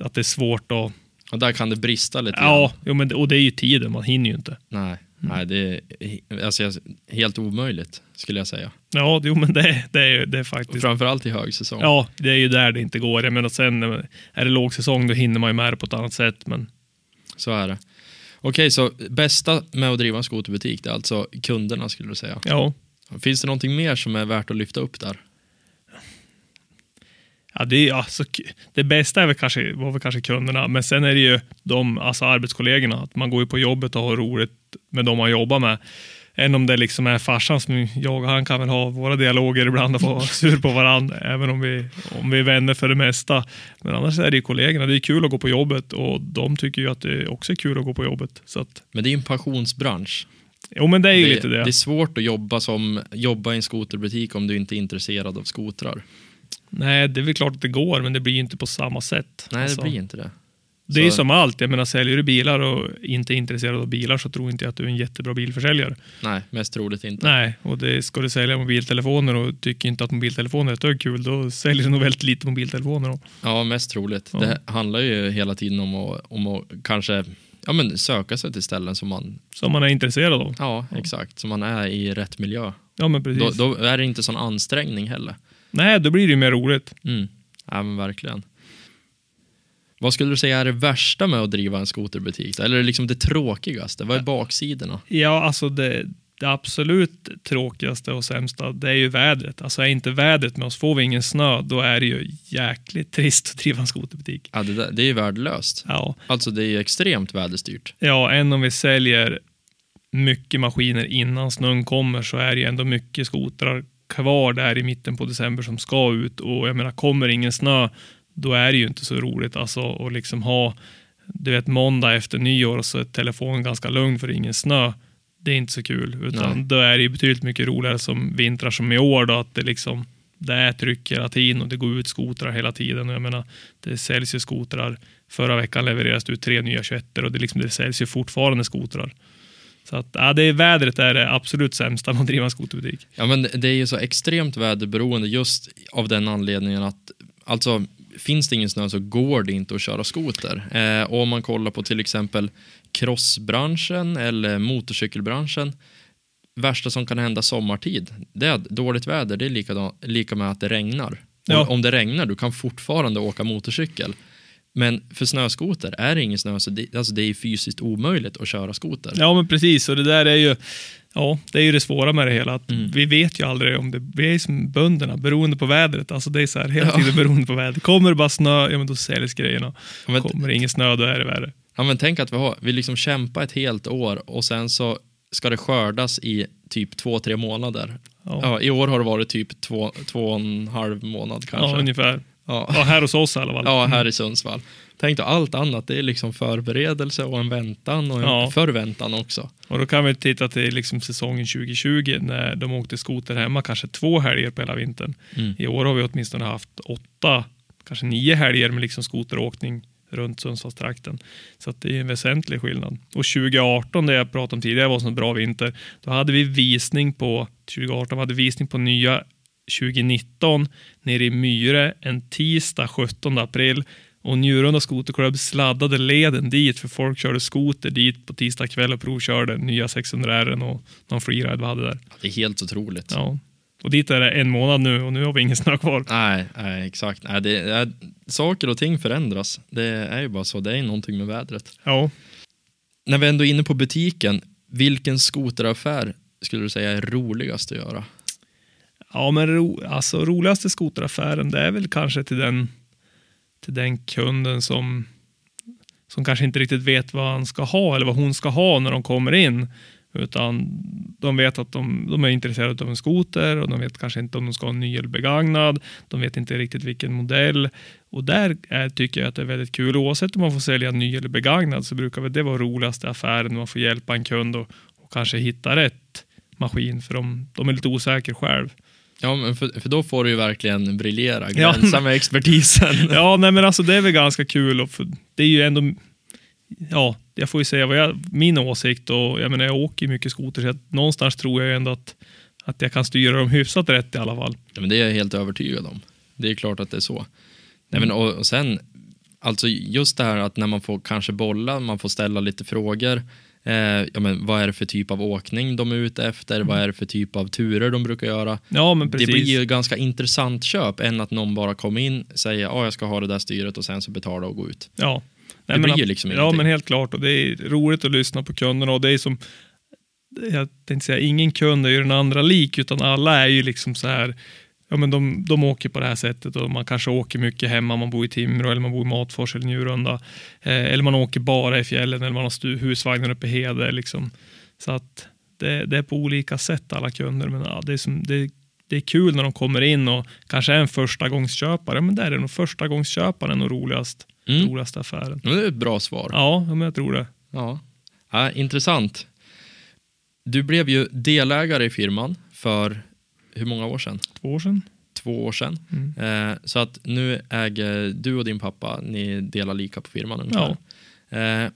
att det är svårt att... Och där kan det brista lite. Ja, jo, men, och det är ju tiden, man hinner ju inte. Nej, nej det är alltså, helt omöjligt skulle jag säga. Ja, jo, men det, det, är, det är Och faktiskt... framförallt i högsäsong. Ja, det är ju där det inte går. Jag menar, sen är det lågsäsong, då hinner man ju med det på ett annat sätt. Men Så är det. Okej, så bästa med att driva en skoterbutik, det är alltså kunderna skulle du säga. ja, Finns det någonting mer som är värt att lyfta upp där? Ja, det, är, alltså, det bästa är väl kanske, var väl kanske kunderna, men sen är det ju de, alltså arbetskollegorna. Att man går ju på jobbet och har roligt med de man jobbar med. Än om det liksom är farsan som jag och han kan väl ha våra dialoger ibland och vara sur på varandra, även om vi, om vi är vänner för det mesta. Men annars är det ju kollegorna. Det är kul att gå på jobbet och de tycker ju att det också är kul att gå på jobbet. Så att, Men det är ju en passionsbransch. jo, men det är ju det, lite det. det är svårt att jobba, som, jobba i en skoterbutik om du inte är intresserad av skotrar. Nej, det är väl klart att det går, men det blir ju inte på samma sätt. Nej, Alltså. det blir inte det. Det är Så- som allt. Jag menar, säljer du bilar och inte är intresserad av bilar så tror inte jag att du är en jättebra bilförsäljare. Nej, mest troligt inte. Nej, och det ska du sälja mobiltelefoner och tycker inte att mobiltelefoner är ett dugg kul, då säljer du nog väldigt lite mobiltelefoner. Då. Ja, mest troligt. Ja. Det handlar ju hela tiden om att, om att kanske ja, men söka sig till ställen som man, Som man är intresserad av. ja, exakt, som man är i rätt miljö. Ja, men Då, precis. då är det inte sån ansträngning heller. Nej, då blir det ju mer roligt. Mm. Ja, men verkligen. Vad skulle du säga är det värsta med att driva en skoterbutik? då? Eller liksom det tråkigaste? Vad är baksidorna? Ja, alltså det, det absolut tråkigaste och sämsta, det är ju vädret. Alltså är inte vädret med oss, får vi ingen snö, då är det ju jäkligt trist att driva en skoterbutik. Ja, det, där, det är ju värdelöst. Ja, Alltså det är ju extremt väderstyrt. Ja, än om vi säljer mycket maskiner innan snön kommer så är det ju ändå mycket skotrar kvar där i mitten på december som ska ut och jag menar kommer ingen snö då är det ju inte så roligt alltså att liksom ha du vet måndag efter nyår och så är telefonen ganska lugn för det är ingen snö. Det är inte så kul utan Nej. då är det ju betydligt mycket roligare som vintrar som i år då att det liksom det är tryck hela tiden och det går ut skotrar hela tiden och jag menar det säljs ju skotrar Förra veckan levererades det ut tre nya 21 och det, liksom, det säljs ju fortfarande skotrar. Så att, ja, det är vädret är det absolut sämsta med att driva en skoterbutik. Ja, men det- är ju så extremt väderberoende just av den anledningen att alltså finns det ingen snö så går det inte att köra skoter. Eh, om man kollar på till exempel crossbranschen eller motorcykelbranschen, värsta som kan hända sommartid, det är dåligt väder, det är lika, lika med att det regnar. Ja. Om det regnar, du kan fortfarande åka motorcykel. Men för snöskoter, är det ingen snö så det, alltså det är fysiskt omöjligt att köra skoter. Ja, men precis. Och det där är ju, ja, det är ju det svåra med det hela. Att Mm. Vi vet ju aldrig om det, vi är som bönderna, beroende på vädret. Alltså det är så här, hela Ja. tiden beroende på vädret. Kommer det bara snö, ja men då säljs grejerna. Ja, men- Kommer det ingen snö, då är det värre. Ja, men tänk att vi, har, vi liksom kämpar ett helt år och sen så ska det skördas i typ två, tre månader. Ja, Ja, I år har det varit typ två, två och en halv månad ja kanske. ungefär. Ja, Ja, här hos oss i alla fall. ja här i Sundsvall. Tänk då, allt annat det är liksom förberedelse och en väntan och en Ja. förväntan också. Och då kan vi titta till liksom säsongen 2020 när de åkte skoter hemma kanske två helger på hela vintern. Mm. I år har vi åtminstone haft åtta, kanske nio helger med liksom skoteråkning runt Sundsvallstrakten. Så det är en väsentlig skillnad. Och 2018, det jag pratade om tidigare, var en bra vinter. Då hade vi visning på, 2018 vi hade visning på nya 2019 nere i Myre en tisdag 17 april. Och Njurunda Skoterklubb sladdade leden dit för folk körde skoter dit på tisdag kväll och provkörde nya 600 r och någon freeride vi hade där. Det är helt otroligt. Ja. Och dit är det en månad nu och nu har vi ingen snö kvar. Nej, nej, exakt. Nej, det är, saker och ting förändras. Det är ju bara så. Det är någonting med vädret. Ja. När vi ändå är inne på butiken, vilken skoteraffär skulle du säga är roligast att göra? Ja, men ro, alltså, roligaste skoteraffären det är väl kanske till den, till den kunden som, som kanske inte riktigt vet vad han ska ha eller vad hon ska ha när de kommer in. Utan de vet att de, de är intresserade av en skoter och de vet kanske inte om de ska ha en ny eller begagnad. De vet inte riktigt vilken modell. Och där är, tycker jag att det är väldigt kul. Oavsett om man får sälja ny eller begagnad så brukar väl det vara roligaste affären. Man får hjälpa en kund och, och kanske hitta rätt maskin för de, de är lite osäkra själv. Ja, men för, för då får du ju verkligen briljera, Ja. glänsa med expertisen. Ja, nej, men alltså det är väl ganska kul. Och det är ju ändå, ja, jag får ju säga vad jag, min åsikt och jag menar jag åker mycket skoter så att någonstans tror jag ändå att, att jag kan styra dem hyfsat rätt i alla fall. Ja, men det är jag helt övertygad om. Det är klart att det är så. Nej, men, och, och sen, alltså just det här att när man får kanske bolla, man får ställa lite frågor. Eh, ja, men, vad är det för typ av åkning de är ute efter? Vad är det för typ av turer de brukar göra? Ja, men precis. Det blir ju ganska intressant köp än att någon bara kommer in, säger att jag ska ha det där styret och sen så betala och gå ut. Ja. Det men, blir ju liksom Ja, ingenting. men helt klart. Och det är roligt att lyssna på kunderna och det är som, jag tänkte säga, ingen kund är ju den andra lik, utan alla är ju liksom så här, ja men de, de åker på det här sättet och man kanske åker mycket hemma, man bor i Timrå eller man bor i Matfors eller Njurunda. Eh, eller man åker bara i fjällen eller man har stu, husvagnar uppe i Hede liksom. Så att det, det är på olika sätt alla kunder, men ja, det är som, det, det är kul när de kommer in och kanske är en första gångsköpare, men där är nog första gångsköparen och roligast, Mm. roligaste affären. Det är ett bra svar. Ja, men jag tror det. Ja. Ja, intressant. Du blev ju delägare i firman för hur många år sedan? Två år sedan. Två år sedan. Mm. Eh, så att nu äger du och din pappa, ni delar lika på firman ungefär. Eh,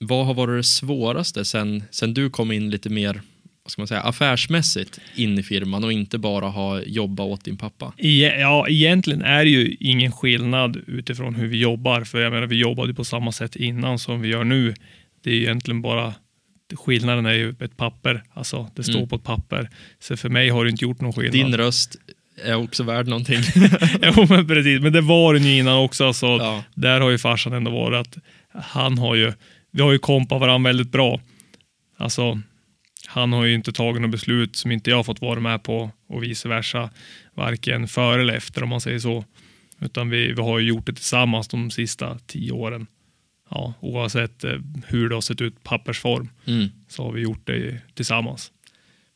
vad har varit det svåraste sen, sen du kom in lite mer vad ska man säga, affärsmässigt in i firman och inte bara ha jobbat åt din pappa? E- Ja, egentligen är det ju ingen skillnad utifrån hur vi jobbar. För jag menar, vi jobbade på samma sätt innan som vi gör nu. Det är egentligen bara skillnaden är ju ett papper. Alltså, det står Mm. på ett papper. Så för mig har det inte gjort någon skillnad. Din röst är också värd någonting. jo, men precis. Men det var den ju innan också. Så ja. där har ju farsan ändå varit att han har ju, vi har ju kompat varandra väldigt bra. Alltså, han har ju inte tagit något beslut som inte jag har fått vara med på och vice versa. Varken före eller efter om man säger så. Utan vi, vi har ju gjort det tillsammans de sista tio åren. Ja, oavsett eh, hur det har sett ut pappersform Mm. så har vi gjort det tillsammans.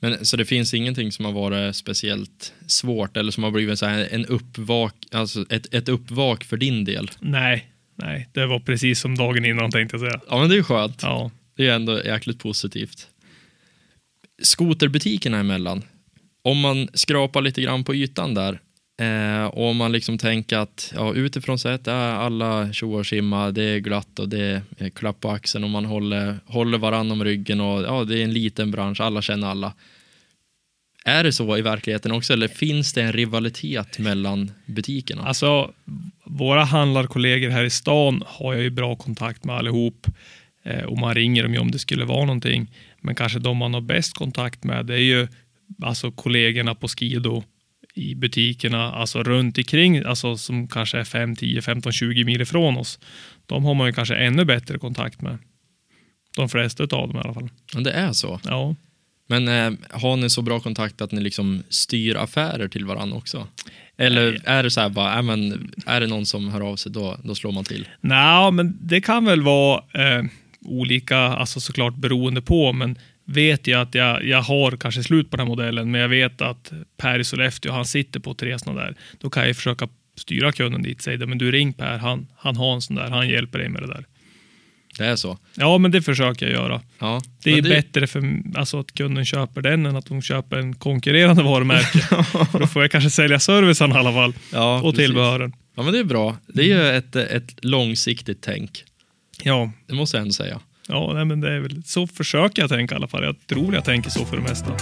Men, så det finns ingenting som har varit speciellt svårt eller som har blivit så här en uppvak, alltså ett, ett uppvak för din del? Nej, nej, det var precis som dagen innan tänkte jag säga. Ja, men det är ju skönt. Ja, Det är ändå jäkligt positivt. Skoterbutikerna emellan. Om man skrapar lite grann på ytan där eh, och om man liksom tänker att ja, utifrån sett är alla tjo och simma, det är glatt och det är klapp på axeln och man håller, håller varandra om ryggen och ja, det är en liten bransch, alla känner alla. Är det så i verkligheten också eller finns det en rivalitet mellan butikerna? Alltså, våra handlarkollegor här i stan har jag ju bra kontakt med allihop. Eh, och man ringer dem ju om det skulle vara någonting. Men kanske de man har bäst kontakt med det är ju alltså kollegorna på Skido i butikerna, alltså runt omkring, alltså som kanske är 5, 10, 15, 20 mil ifrån oss. De har man ju kanske ännu bättre kontakt med. De flesta av dem i alla fall. Men det är så. Ja. Men eh, har ni så bra kontakt att ni liksom styr affärer till varandra också? Eller Nej. är det så här bara, äh, men, är det någon som hör av sig då, då slår man till? Nej, men det kan väl vara eh, olika, alltså såklart beroende på, men vet jag att jag, jag har kanske slut på den här modellen, men jag vet att Per i Sollefteå, han sitter på tre sådana där, då kan jag försöka styra kunden dit, säga men du ring Per, han, han har en sån där, han hjälper dig med det där. Det är så? Ja, men det försöker jag göra. Ja. Det är Men bättre för alltså, att kunden köper den än att de köper en konkurrerande varumärke. För då får jag kanske sälja servicen i alla fall Ja, och precis. tillbehören. Ja, men det är bra. Det är ju ett, ett långsiktigt tänk. Ja, Det måste jag ändå säga. Ja nej, men det är väl så försöker jag tänka i alla fall. Jag tror jag tänker så för det mesta.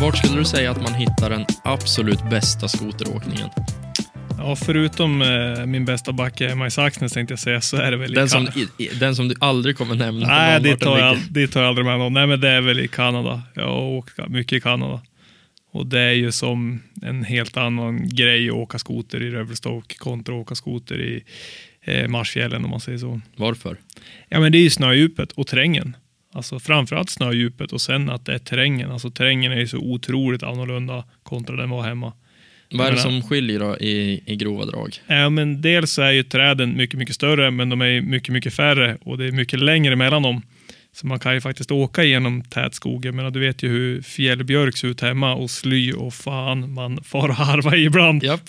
Vart skulle du säga att man hittar den absolut bästa skoteråkningen? Ja, förutom eh, min bästa backe hemma i Saxnäs tänkte jag säga så är det väl i Den som, Kan- i, i- den som du aldrig kommer nämna. Nej, det tar, jag, det tar jag aldrig med någon. Nej, men det är väl i Kanada. Jag har åkt mycket i Kanada. Och det är ju som en helt annan grej att åka skoter i Revelstoke kontra att åka skoter i eh, Marsfjällen om man säger så. Varför? Ja, men det är ju snödjupet och terrängen. Alltså framförallt snödjupet och sen att det är terrängen. Alltså terrängen är ju så otroligt annorlunda kontra den var hemma. Vad är det som skiljer då i, i grova drag? Ja, men dels är ju träden mycket, mycket större, men de är mycket, mycket färre och det är mycket längre mellan dem. Så man kan ju faktiskt åka genom tät skog. Jag menar, du vet ju hur fjällbjörk ser ut hemma och sly och fan man far och harva i ibland. Japp.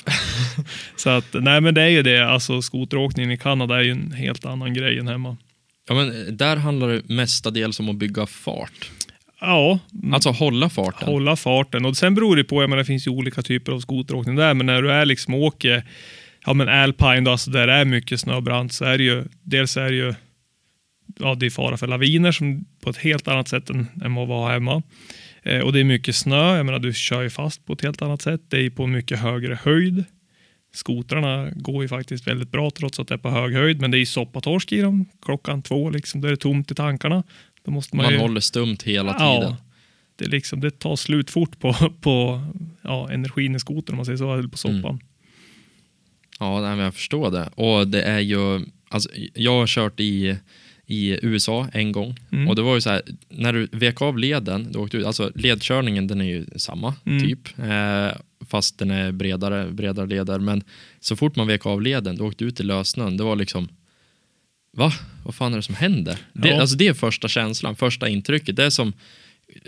Så att, nej men det är ju det, alltså skoteråkningen i Kanada är ju en helt annan grej än hemma. Ja, men där handlar det mestadels om att bygga fart. Ja, Alltså hålla farten. hålla farten. Och sen beror det på, jag menar, det finns ju olika typer av skoteråkning där, men när du är liksom åker, ja men Alpine då, alltså där det är mycket snöbrant, så är det ju, dels är det ju, ja det är fara för laviner som på ett helt annat sätt än, än vad var hemma. Eh, och det är mycket snö, jag menar du kör ju fast på ett helt annat sätt, det är på mycket högre höjd. Skotrarna går ju faktiskt väldigt bra trots att det är på hög höjd, men det är ju soppatorsk i dem. Klockan två, liksom, då är det tomt i tankarna. Då måste man, Man ju, håller stumt hela tiden. Ja, det, är liksom, det tar slut fort på, på ja, energin i skotern om man säger så, eller på Mm. soppan. Ja, nej, men jag förstår det. Och det är ju, alltså, jag har kört i, i USA en gång Mm. och det var ju så här, när du vek av leden, du åkte ut, alltså ledkörningen den är ju samma Mm. typ, eh, fast den är bredare, bredare leder, men så fort man vek av leden, du åkte ut i lössnön, det var liksom Va? Vad fan är det som händer? Det, Ja. alltså det är första känslan, första intrycket. Det är som,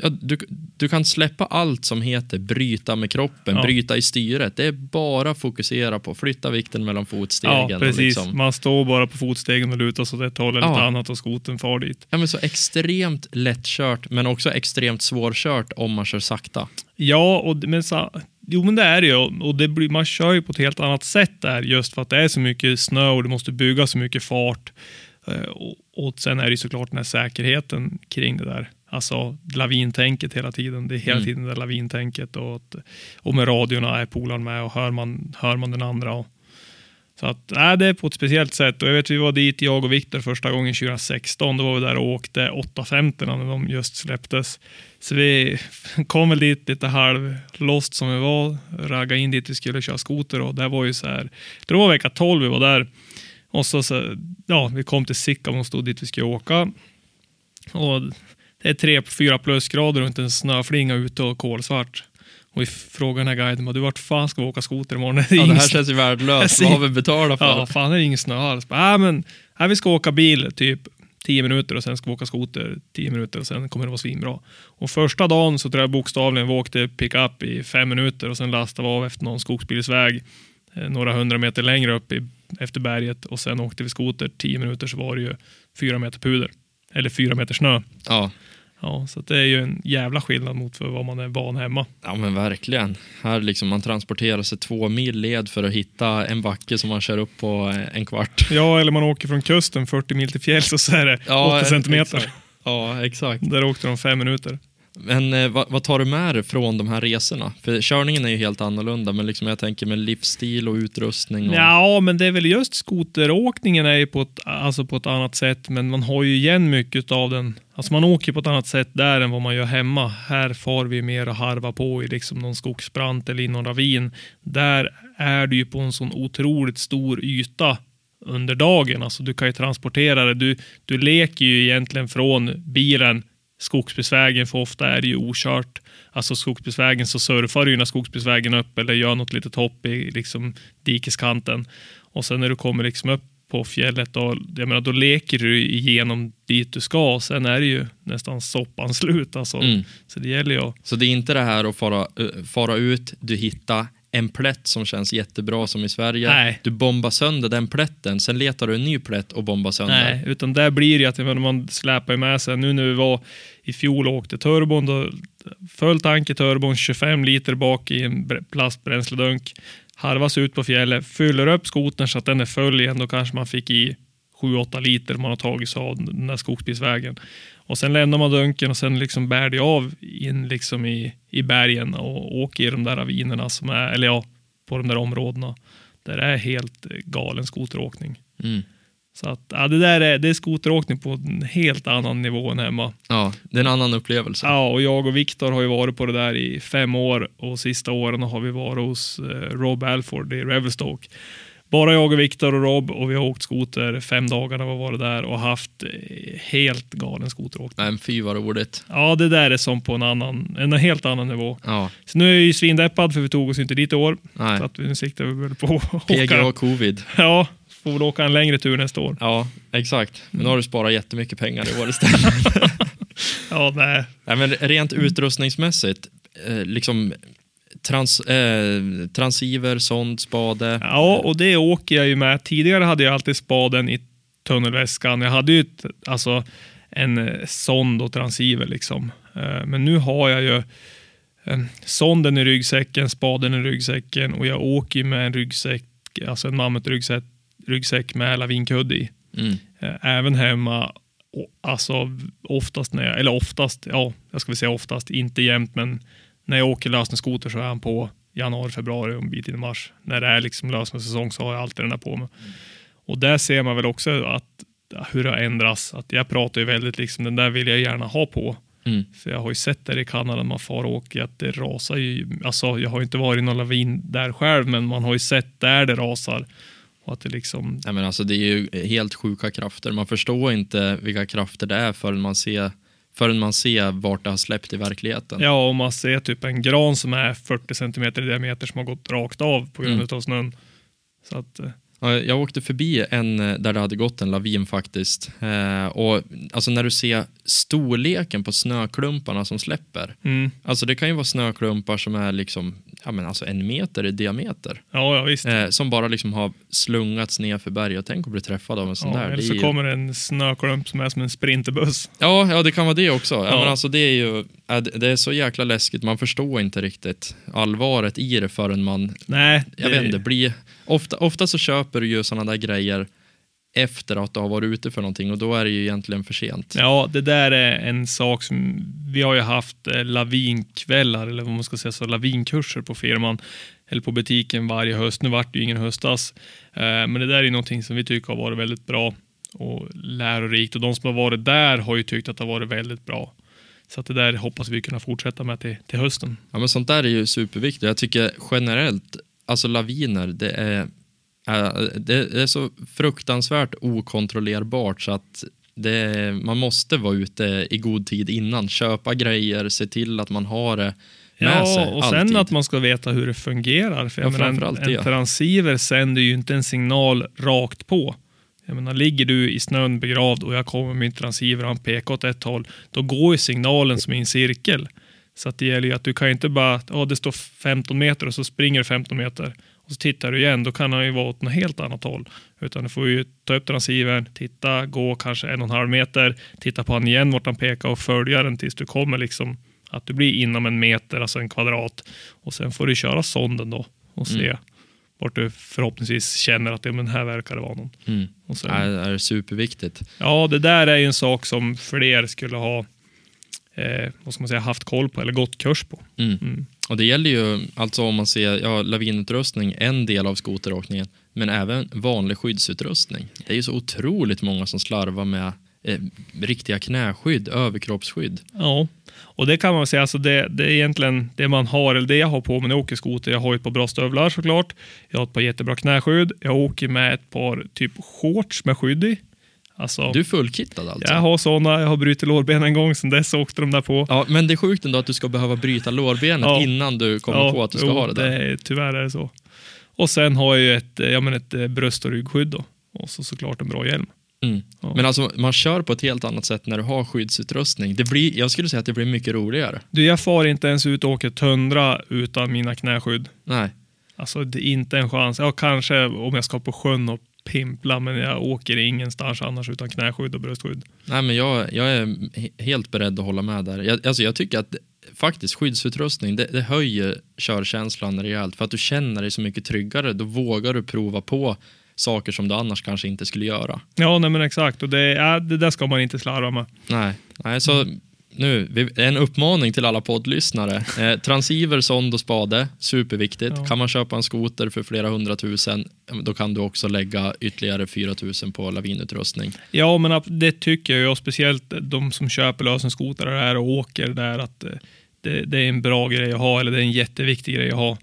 ja, du, du kan släppa allt som heter bryta med kroppen, Ja. bryta i styret. Det är bara fokusera på, flytta vikten mellan fotstegen. Ja, precis. liksom, Man står bara på fotstegen och lutar sig åt ett håll eller Ja. ett annat och skoten far dit. ja, men så extremt lättkört, men också extremt svårkört om man kör sakta. Ja, och, men så, jo men det är det ju. Och det blir, man kör ju på ett helt annat sätt där just för att det är så mycket snö och du måste bygga så mycket fart. Eh, Och, och sen är det såklart den här säkerheten kring det där. Alltså lavintänket hela tiden. Det är hela Mm. tiden det lavintänket. Och, att, och med radiorna är polaren med och hör man, hör man den andra. Och, så att, nej, det är på ett speciellt sätt. Och jag vet vi var dit, jag och Viktor, första gången 2016. Då var vi där och åkte 850 när de just släpptes. Så vi kom väl dit lite halv lost som vi var. Raggade in dit vi skulle köra skoter och det var ju så här. Det var vecka 12 vi var där. Och så, så ja, vi kom till Sickam och stod dit vi skulle åka. Och det är tre, fyra plusgrader och inte en snöflinga ute och kolsvart. Och vi frågade den här guiden, du vart fan ska vi åka skoter imorgon? Ja, det här snö." känns ju värdelöst. Vad har vi betalat för? Ja, fan det är ingen snö alls. Nej, men nej, vi ska åka bil typ 10 minuter och sen ska vi åka skoter 10 minuter och sen kommer det vara svinbra. Och första dagen så tror jag bokstavligen vi åkte pickup i fem minuter och sen lastade vi av efter någon skogsbilsväg eh, några hundra meter längre upp i, efter berget och sen åkte vi skoter 10 minuter så var det ju fyra meter puder. Eller fyra meter snö. Ja. Ja, så det är ju en jävla skillnad mot för vad man är van hemma. ja, men verkligen. Här liksom man transporterar sig två mil led för att hitta en backe som man kör upp på eh, en kvart. Ja, eller man åker från kusten 40 mil till fjälls och så är det 80 centimeter. exakt. Ja, exakt. Där åkte de fem minuter. Men eh, vad, vad tar du med dig från de här resorna? För körningen är ju helt annorlunda, men liksom jag tänker med livsstil och utrustning. Och... Ja, men det är väl just skoteråkningen är ju på ett, alltså på ett annat sätt, men man har ju igen mycket av den. Alltså man åker på ett annat sätt där än vad man gör hemma. Här far vi mer och harva på i liksom någon skogsbrant eller i någon ravin. Där är du ju på en sån otroligt stor yta under dagen. Alltså du kan ju transportera det. Du, du leker ju egentligen från bilen skogsbilsvägen, för ofta är det ju okört. Alltså skogsbilsvägen så surfar du ju när skogsbilsvägen är upp eller gör något litet hopp i liksom dikeskanten. Och sen när du kommer liksom upp på fjället, då, jag menar, då leker du igenom dit du ska. Sen är det ju nästan soppan slut. Alltså. Mm. Så det gäller ju att... Så det är inte det här att fara, fara ut, du hittar en plätt som känns jättebra som i Sverige. Nej. Du bombar sönder den plätten, sen letar du en ny plätt och bombar sönder. Nej, utan där blir det att man släpar med sig. Nu när vi var i fjol och åkte turbon, då full tank i turbon, 25 liter bak i en plastbränsledunk, harvas ut på fjället, fyller upp skotern så att den är full igen. Då kanske man fick i 7-8 liter man har tagit sig av den där skogsbilsvägen. Och sen lämnar man dunken och sen liksom bär det av in liksom i, i bergen och åker i de där ravinerna som är, eller ja, på de där områdena. Där det är helt galen skoteråkning. Mm. Så att, ja, det där är, det är skoteråkning på en helt annan nivå än hemma. Ja, det är en annan upplevelse. Ja, och jag och Viktor har ju varit på det där i fem år och sista åren har vi varit hos eh, Rob Alford i Revelstoke. Bara jag och Viktor och Rob och vi har åkt skoter fem dagar när vi varit där och haft eh, helt galen skoteråkning. Nej, fy vad roligt. Ja, det där är som på en annan, en helt annan nivå. Ja, Så nu är jag ju svindeppad för vi tog oss inte dit i år. nej. Så att nu siktar vi väl på att PGA åka. covid. Ja, får väl åka en längre tur nästa år. Ja, exakt. Men nu har du sparat jättemycket pengar i år istället. Ja, nej. Nej, men rent utrustningsmässigt, eh, liksom trans, eh, transceiver, sond, spade. Ja, och det åker jag ju med. Tidigare hade jag alltid spaden i tunnelväskan. Jag hade ju ett, alltså en eh, sond och transceiver liksom. Eh, Men nu har jag ju eh, sonden i ryggsäcken, spaden i ryggsäcken och jag åker med en ryggsäck, alltså en mammutryggsäck ryggsäck med lavinkudde i. Mm. Även hemma, alltså oftast när jag, eller oftast, ja, jag ska väl säga oftast, inte jämt, men när jag åker lösningsskoter så är han på januari, februari och en bit in i mars. När det är liksom lösningssäsong så har jag alltid den där på mig. Och där ser man väl också att hur det har ändrats. Att jag pratar ju väldigt liksom, den där vill jag gärna ha på. Mm. För jag har ju sett där i Kanada när man far och åker att det rasar ju. Alltså jag har ju inte varit i någon lavin där själv, men man har ju sett där det rasar. Och att det liksom, Nej, men alltså, det är ju helt sjuka krafter. Man förstår inte vilka krafter det är förrän man ser, förrän man ser vart det har släppt i verkligheten. ja, och man ser typ en gran som är 40 centimeter i diameter som har gått rakt av på grund Mm. av snön. Så att, eh, Ja, Jag åkte förbi en eh, där det hade gått en lavin faktiskt. Eh, och alltså när du ser storleken på snöklumparna som släpper. mm, Alltså det kan ju vara snöklumpar som är liksom, ja men alltså en meter i diameter. ja, ja, visst. Eh, som bara liksom har slungats ner för berget. Tänk att bli träffad av en sån Ja, där. eller Det så ju... kommer en snöklump som är som en sprinterbuss. ja, ja, det kan vara det också. Ja. Ja. Men alltså det är ju, det det är så jäkla läskigt. Man förstår inte riktigt allvaret i det förrän man, Nej, jag vet inte, blir... Ofta, ofta så köper du ju sådana där grejer efter att du har varit ute för någonting och då är det ju egentligen för sent. Ja, det där är en sak som vi har ju haft eh, lavinkvällar eller vad man ska säga, så lavinkurser på firman eller på butiken varje höst. Nu vart det ju ingen höstas, eh, men det där är någonting som vi tycker har varit väldigt bra och lärorikt och de som har varit där har ju tyckt att det har varit väldigt bra. Så att det där hoppas vi kunna fortsätta med till, till hösten. Ja, men sånt där är ju superviktigt. Jag tycker generellt, alltså laviner, det är, det är så fruktansvärt okontrollerbart så att det man måste vara ute i god tid innan, köpa grejer, se till att man har det med sig Ja, och sen alltid. att man ska veta hur det fungerar. För jag Ja, menar, en, en transceiver sänder ju inte en signal rakt på. Jag menar, ligger du i snön begravd och jag kommer med min transceiver och han pekar åt ett håll, då går ju signalen som i en cirkel. Så att det gäller ju att du kan inte bara, ja det står 15 meter och så springer du 15 meter och så tittar du igen, då kan han ju vara åt något helt annat håll. Utan du får ju ta upp transceivern, titta, gå kanske en och en halv meter, titta på han igen vart han pekar och följa den tills du kommer liksom att du blir inom en meter, alltså en kvadrat. Och sen får du köra sonden då och se Mm. vart du förhoppningsvis känner att ja, men här verkar det vara någon. Mm. Och sen, Det är, är superviktigt. Ja, det där är ju en sak som fler skulle ha eh, vad ska man säga, haft koll på eller gått kurs på. Mm. Och det gäller ju, alltså om man ser ja, lavinutrustning, en del av skoteråkningen, men även vanlig skyddsutrustning. Det är ju så otroligt många som slarvar med eh, riktiga knäskydd, överkroppsskydd. Ja, och det kan man säga, alltså det, det är egentligen det man har, eller det jag har på mig när jag åker skoter. Jag har ju ett par bra stövlar såklart. Jag har ett par jättebra knäskydd. Jag åker med ett par typ shorts med skydd i. Alltså, Du är fullkittad alltså? jag har sådana, jag har brutit lårben en gång, sen dess åkte de där på. Ja, men det är sjukt ändå att du ska behöva bryta lårbenet Ja. innan du kommer Ja, på att du ska jo, ha det där. är- tyvärr är det så. Och sen har jag ju ett, ja, men ett eh, bröst och ryggskydd då. Och så såklart en bra hjälm. Mm. Ja. Men alltså, man kör på ett helt annat sätt när du har skyddsutrustning. Det blir, jag skulle säga att det blir mycket roligare. Du, jag far inte ens ut och åker tundra utan mina knäskydd. Nej. Alltså det är inte en chans. Ja, kanske om jag ska på sjön och pimpla, men jag åker ingenstans annars utan knäskydd och bröstskydd. Nej, men jag, jag är he- helt beredd att hålla med där. Jag, alltså, jag tycker att faktiskt skyddsutrustning, det, det höjer körkänslan rejält. För att du känner dig så mycket tryggare. Då vågar du prova på saker som du annars kanske inte skulle göra. Ja, nej men exakt. Och det, ja, det där ska man inte slarva med. Nej, nej så nu, en uppmaning till alla poddlyssnare. Eh, transceiver, sond och spade, superviktigt. Ja. Kan man köpa en skoter för flera hundratusen, då kan du också lägga ytterligare 4000 på lavinutrustning. Ja, men det tycker jag, speciellt de som köper lösenskotrar här och åker där, att eh, det, det är en bra grej att ha, eller det är en jätteviktig grej att ha.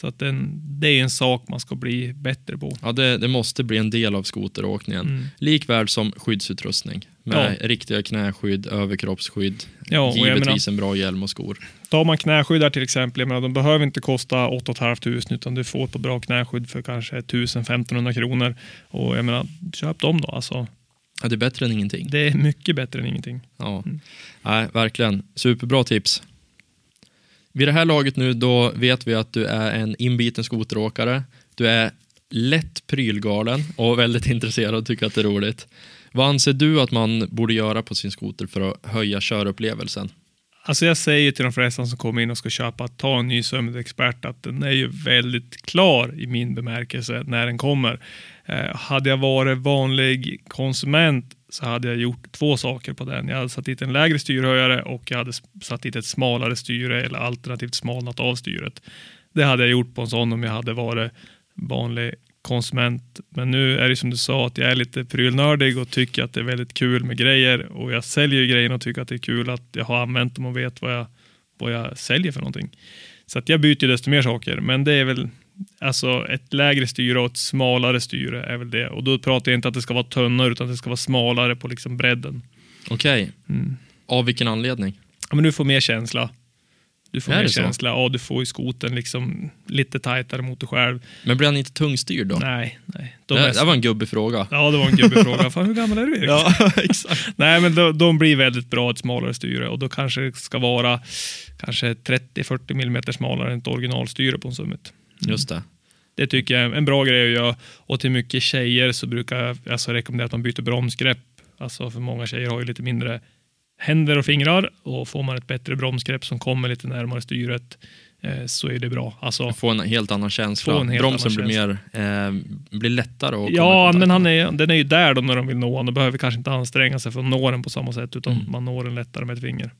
Så att den, det är en sak man ska bli bättre på. Ja, det, det måste bli en del av skoteråkningen. Mm. Likväl som skyddsutrustning. Med riktiga knäskydd, överkroppsskydd, Ja, givetvis en bra hjälm och skor. Tar man knäskydd här till exempel, jag menar, de behöver inte kosta 8 500 utan du får ett bra knäskydd för kanske 1000-1500 kronor. Och jag menar, köp dem då. Alltså, Ja, det är bättre än ingenting. det är mycket bättre än ingenting. Ja, Nej, verkligen. Superbra tips. Vid det här laget nu, då vet vi att du är en inbiten skoteråkare. Du är lätt prylgalen och väldigt intresserad och tycker att det är roligt. Vad anser du att man borde göra på sin skoter för att höja körupplevelsen? Alltså jag säger till de flesta som kommer in och ska köpa, ta en ny sömnexpert, att den är ju väldigt klar i min bemärkelse när den kommer. Eh, hade jag varit vanlig konsument så hade jag gjort två saker på den. Jag hade satt dit en lägre styrhöjare och jag hade satt dit ett smalare styre eller alternativt smalnat av styret. Det hade jag gjort på en sån om jag hade varit vanlig konsument. Men nu är det som du sa att jag är lite prylnördig och tycker att det är väldigt kul med grejer och jag säljer ju grejerna och tycker att det är kul att jag har använt dem och vet vad jag, vad jag säljer för någonting. Så att jag byter desto mer saker, men det är väl alltså ett lägre styre och ett smalare styre är väl det. Och då pratar jag inte att det ska vara tunnare utan att det ska vara smalare på liksom bredden. Okej, Mm. av vilken anledning? Ja, men du får mer känsla. Du får mer det så? känsla. Ja, du får ju skoten liksom lite tajtare mot dig själv. Men blir han inte tungstyrd då? Nej, nej. De det, är- det var en gubbig fråga. Ja, det var en gubbig fråga. Fan, hur gammal är du Erik? Ja, exakt. Nej, men de, de blir väldigt bra ett smalare styre och då kanske det ska vara kanske 30-40 mm smalare än ett originalstyre på en Summit. Just det. Det tycker jag är en bra grej att göra. Och till mycket tjejer så brukar jag alltså rekommendera att man byter bromsgrepp. Alltså för många tjejer har ju lite mindre händer och fingrar och får man ett bättre bromsgrepp som kommer lite närmare styret eh, så är det bra. Alltså, Få en helt annan känsla. Helt Bromsen annan blir, mer, eh, blir lättare att ja, men han är, den är ju där då när de vill nå honom. Då behöver vi kanske inte anstränga sig för att nå den på samma sätt utan Mm. man når den lättare med ett finger.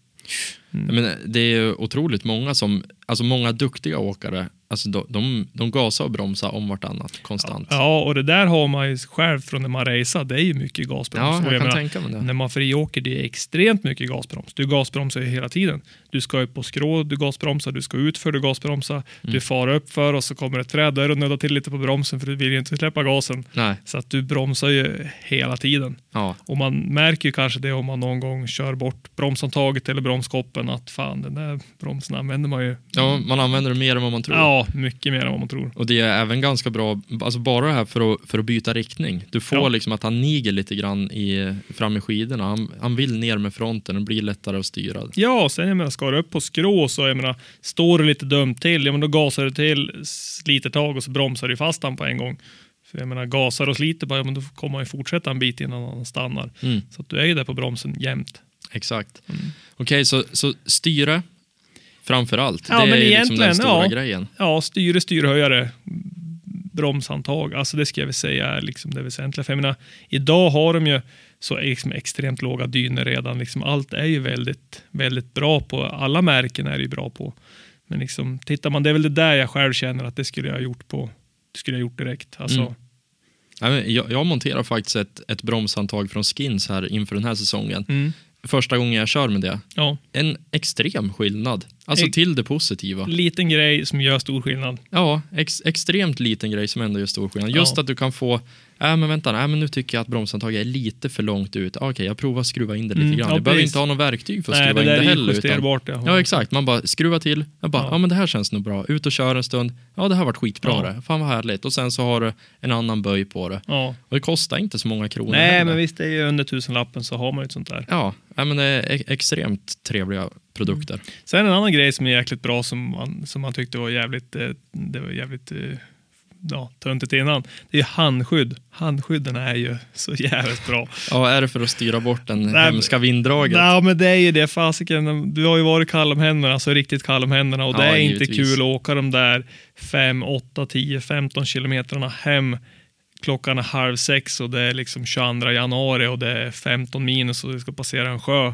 Ja, Men det är otroligt många som, alltså många duktiga åkare, alltså de, de, de gasar och bromsar om vartannat konstant. Ja, och det där har man ju själv från när man racear. Det är ju mycket gasbroms. Ja, jag jag kan menar, tänka mig det. När man friåker, det är extremt mycket gasbroms. Du gasbromsar ju hela tiden. Du ska upp på skrå, du gasbromsar, du ska utför, du gasbromsar. Mm. Du far upp för och så kommer ett träd där och nuddar till lite på bromsen för du vill ju inte släppa gasen. Nej, Så att du bromsar ju hela tiden. ja. Och man märker ju kanske det om man någon gång kör bort bromshandtaget eller bromskoppen att fan den där bromsen använder man ju. ja, man använder det mer än vad man tror. Ja, mycket mer än vad man tror. Och det är även ganska bra, alltså bara det här för att, för att byta riktning. Du får Ja. liksom att han niger lite grann i, fram i skidorna. Han, han vill ner med fronten och blir lättare att styra. Ja, sen jag menar, ska du upp på skrå så jag menar, står du lite dumt till, ja men då gasar du till, sliter tag och så bromsar du fast han på en gång. För jag menar, gasar och sliter bara, ja, men då kommer han ju fortsätta en bit innan han stannar. Mm, Så att du är ju där på bromsen jämt. Exakt. Mm. Okej, så, så styre framför allt. Ja, det men är liksom den stora ja. grejen. Ja, styre, styrhöjare. bromshandtag. Alltså det ska jag väl säga är liksom det väsentliga. För jag menar, idag har de ju så liksom extremt låga dyner redan. Liksom allt är ju väldigt, väldigt bra på. Alla märken är ju bra på. Men liksom, tittar man, det är väl det där jag själv känner att det skulle jag ha gjort på. Det skulle jag ha gjort direkt. Alltså, Mm. Jag, jag monterar faktiskt ett, ett bromshandtag från Skins här inför den här säsongen. mm, Första gången jag kör med det. ja, En extrem skillnad. Alltså Ex- till det positiva. liten grej som gör stor skillnad. Ja, ex, extremt liten grej som ändå gör stor skillnad. Just Ja. att du kan få, äh, men vänta, äh, men nu tycker jag att bromshandtaget är lite för långt ut. Ah, Okej, jag provar att skruva in det lite Mm, grann. ja, jag behöver inte ha något verktyg för att Nej, skruva det in det heller. Utan, justerbart. Ja. ja, exakt. Man bara skruvar till. Jag bara, ja. Ja. men det här känns nog bra. Ut och kör en stund. Ja, det här varit skitbra Ja. det. Fan vad härligt. Och sen så har du en annan böj på det. Ja. Och det kostar inte så många kronor Nej, heller. men visst, det är ju under tusenlappen så har man ju ett sånt där. Ja, ja, men det är e- extremt trevliga produkter. Sen en annan grej som är jäkligt bra som man, som man tyckte var jävligt, eh, det var jävligt eh, ja, töntigt innan. Det är handskydd. Handskydden är ju så jävligt bra. Ja, är det för att styra bort den Nej, hemska vinddraget? Ja, men det är ju det. Fasiken, du har ju varit kall om händerna, alltså riktigt kall om händerna och det Ja, är inte givetvis. kul att åka de där 5, 8, 10, 15 kilometrarna hem klockan är halv sex och det är liksom 22 januari och det är 15 minus och du ska passera en sjö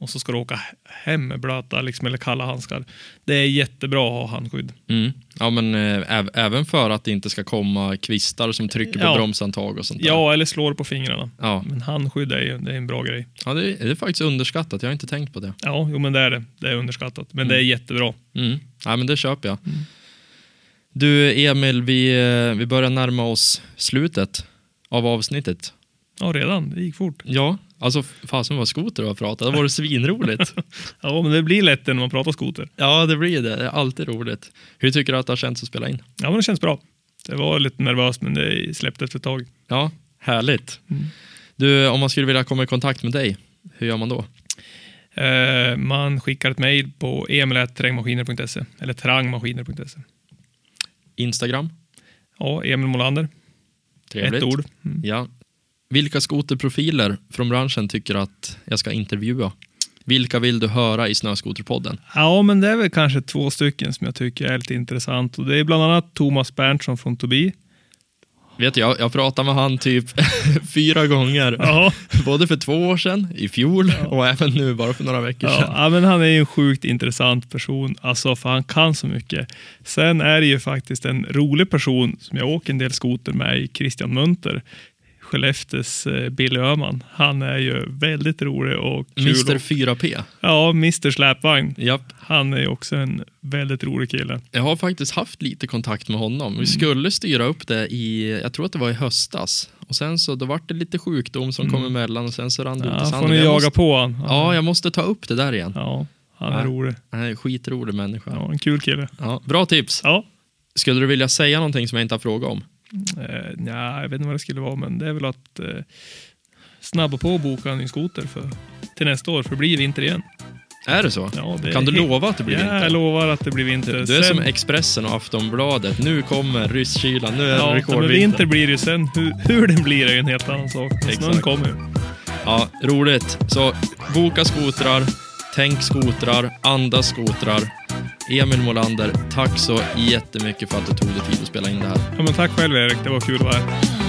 och så ska du åka hem med blöta liksom, eller kalla handskar. Det är jättebra att ha handskydd. Mm. Ja, men äh, äv- även för att det inte ska komma kvistar som trycker på Ja. bromshandtag och sånt där. Ja, eller slår på fingrarna. Ja, Men handskydd är det är en bra grej. ja det, är, det är faktiskt underskattat. Jag har inte tänkt på det. Ja, jo, men det är det. Det är underskattat, men det är jättebra. Mm. Ja, men det köper jag. Du, Emil, vi, eh, vi börjar närma oss slutet av avsnittet. Ja, redan. Det gick fort. Ja, alltså fasen vad skoter du har pratat. Det var svinroligt. Ja, men det blir lätt när man pratar skoter. ja, det blir det. Det är alltid roligt. Hur tycker du att det har känts att spela in? Ja, men det känns bra. Det var lite nervöst, men det släppte efter ett tag. Ja, härligt. Mm. Du, om man skulle vilja komma i kontakt med dig, hur gör man då? Eh, man skickar ett mejl på emil.terrängmaskiner.se eller terrangmaskiner.se. Instagram? Ja, Emil Molander. Trevligt. Ett ord. Mm. Ja. Vilka skoterprofiler från branschen tycker att jag ska intervjua? Vilka vill du höra i Snöskoterpodden? Ja, men det är väl kanske två stycken som jag tycker är lite intressant. Och det är bland annat Thomas Berntsson från Tobi. Vet jag, jag pratade med han typ fyra gånger. Ja, Både för två år sedan, i fjol och även nu bara för några veckor ja, sedan. ja, men han är ju en sjukt intressant person, alltså för han kan så mycket. Sen är det ju faktiskt en rolig person som jag åker en del skoter med, i Christian Munter. Skellefteås eh, Billy Öhman. Han är ju väldigt rolig och kul. Mr och- 4P. Ja, Mr Släpvagn. Japp. Han är ju också en väldigt rolig kille. Jag har faktiskt haft lite kontakt med honom. Vi skulle styra upp det i, jag tror att det var i höstas. Och sen så då vart det lite sjukdom som kom emellan och sen så rann det ut i Ja, sanden. får ni Jag jaga måste, på han. Ja, jag måste ta upp det där igen. Ja, han är Ja. rolig. Han är en skitrolig människa. Ja, en kul kille. Ja, bra tips. Ja. Skulle du vilja säga någonting som jag inte har frågat om? Eh, nja, jag vet inte vad det skulle vara, men det är väl att eh, snabba på och boka en skoter för, till nästa år, för det blir vinter igen. Är det så? Ja, det Kan du lova att det blir Ja, vinter? jag lovar att det blir vinter. Du är Sen- som Expressen och Aftonbladet. Nu kommer rysskylan, nu är det Ja, men rekordvinter. vinter blir det ju sen. Hur, hur den blir är ju en helt annan sak. Snön kommer ju. Ja, roligt. Så boka skotrar, tänk skotrar, andas skotrar. Emil Molander, tack så jättemycket för att du tog dig tid att spela in det här. Ja, men tack själv Erik, det var kul att vara här.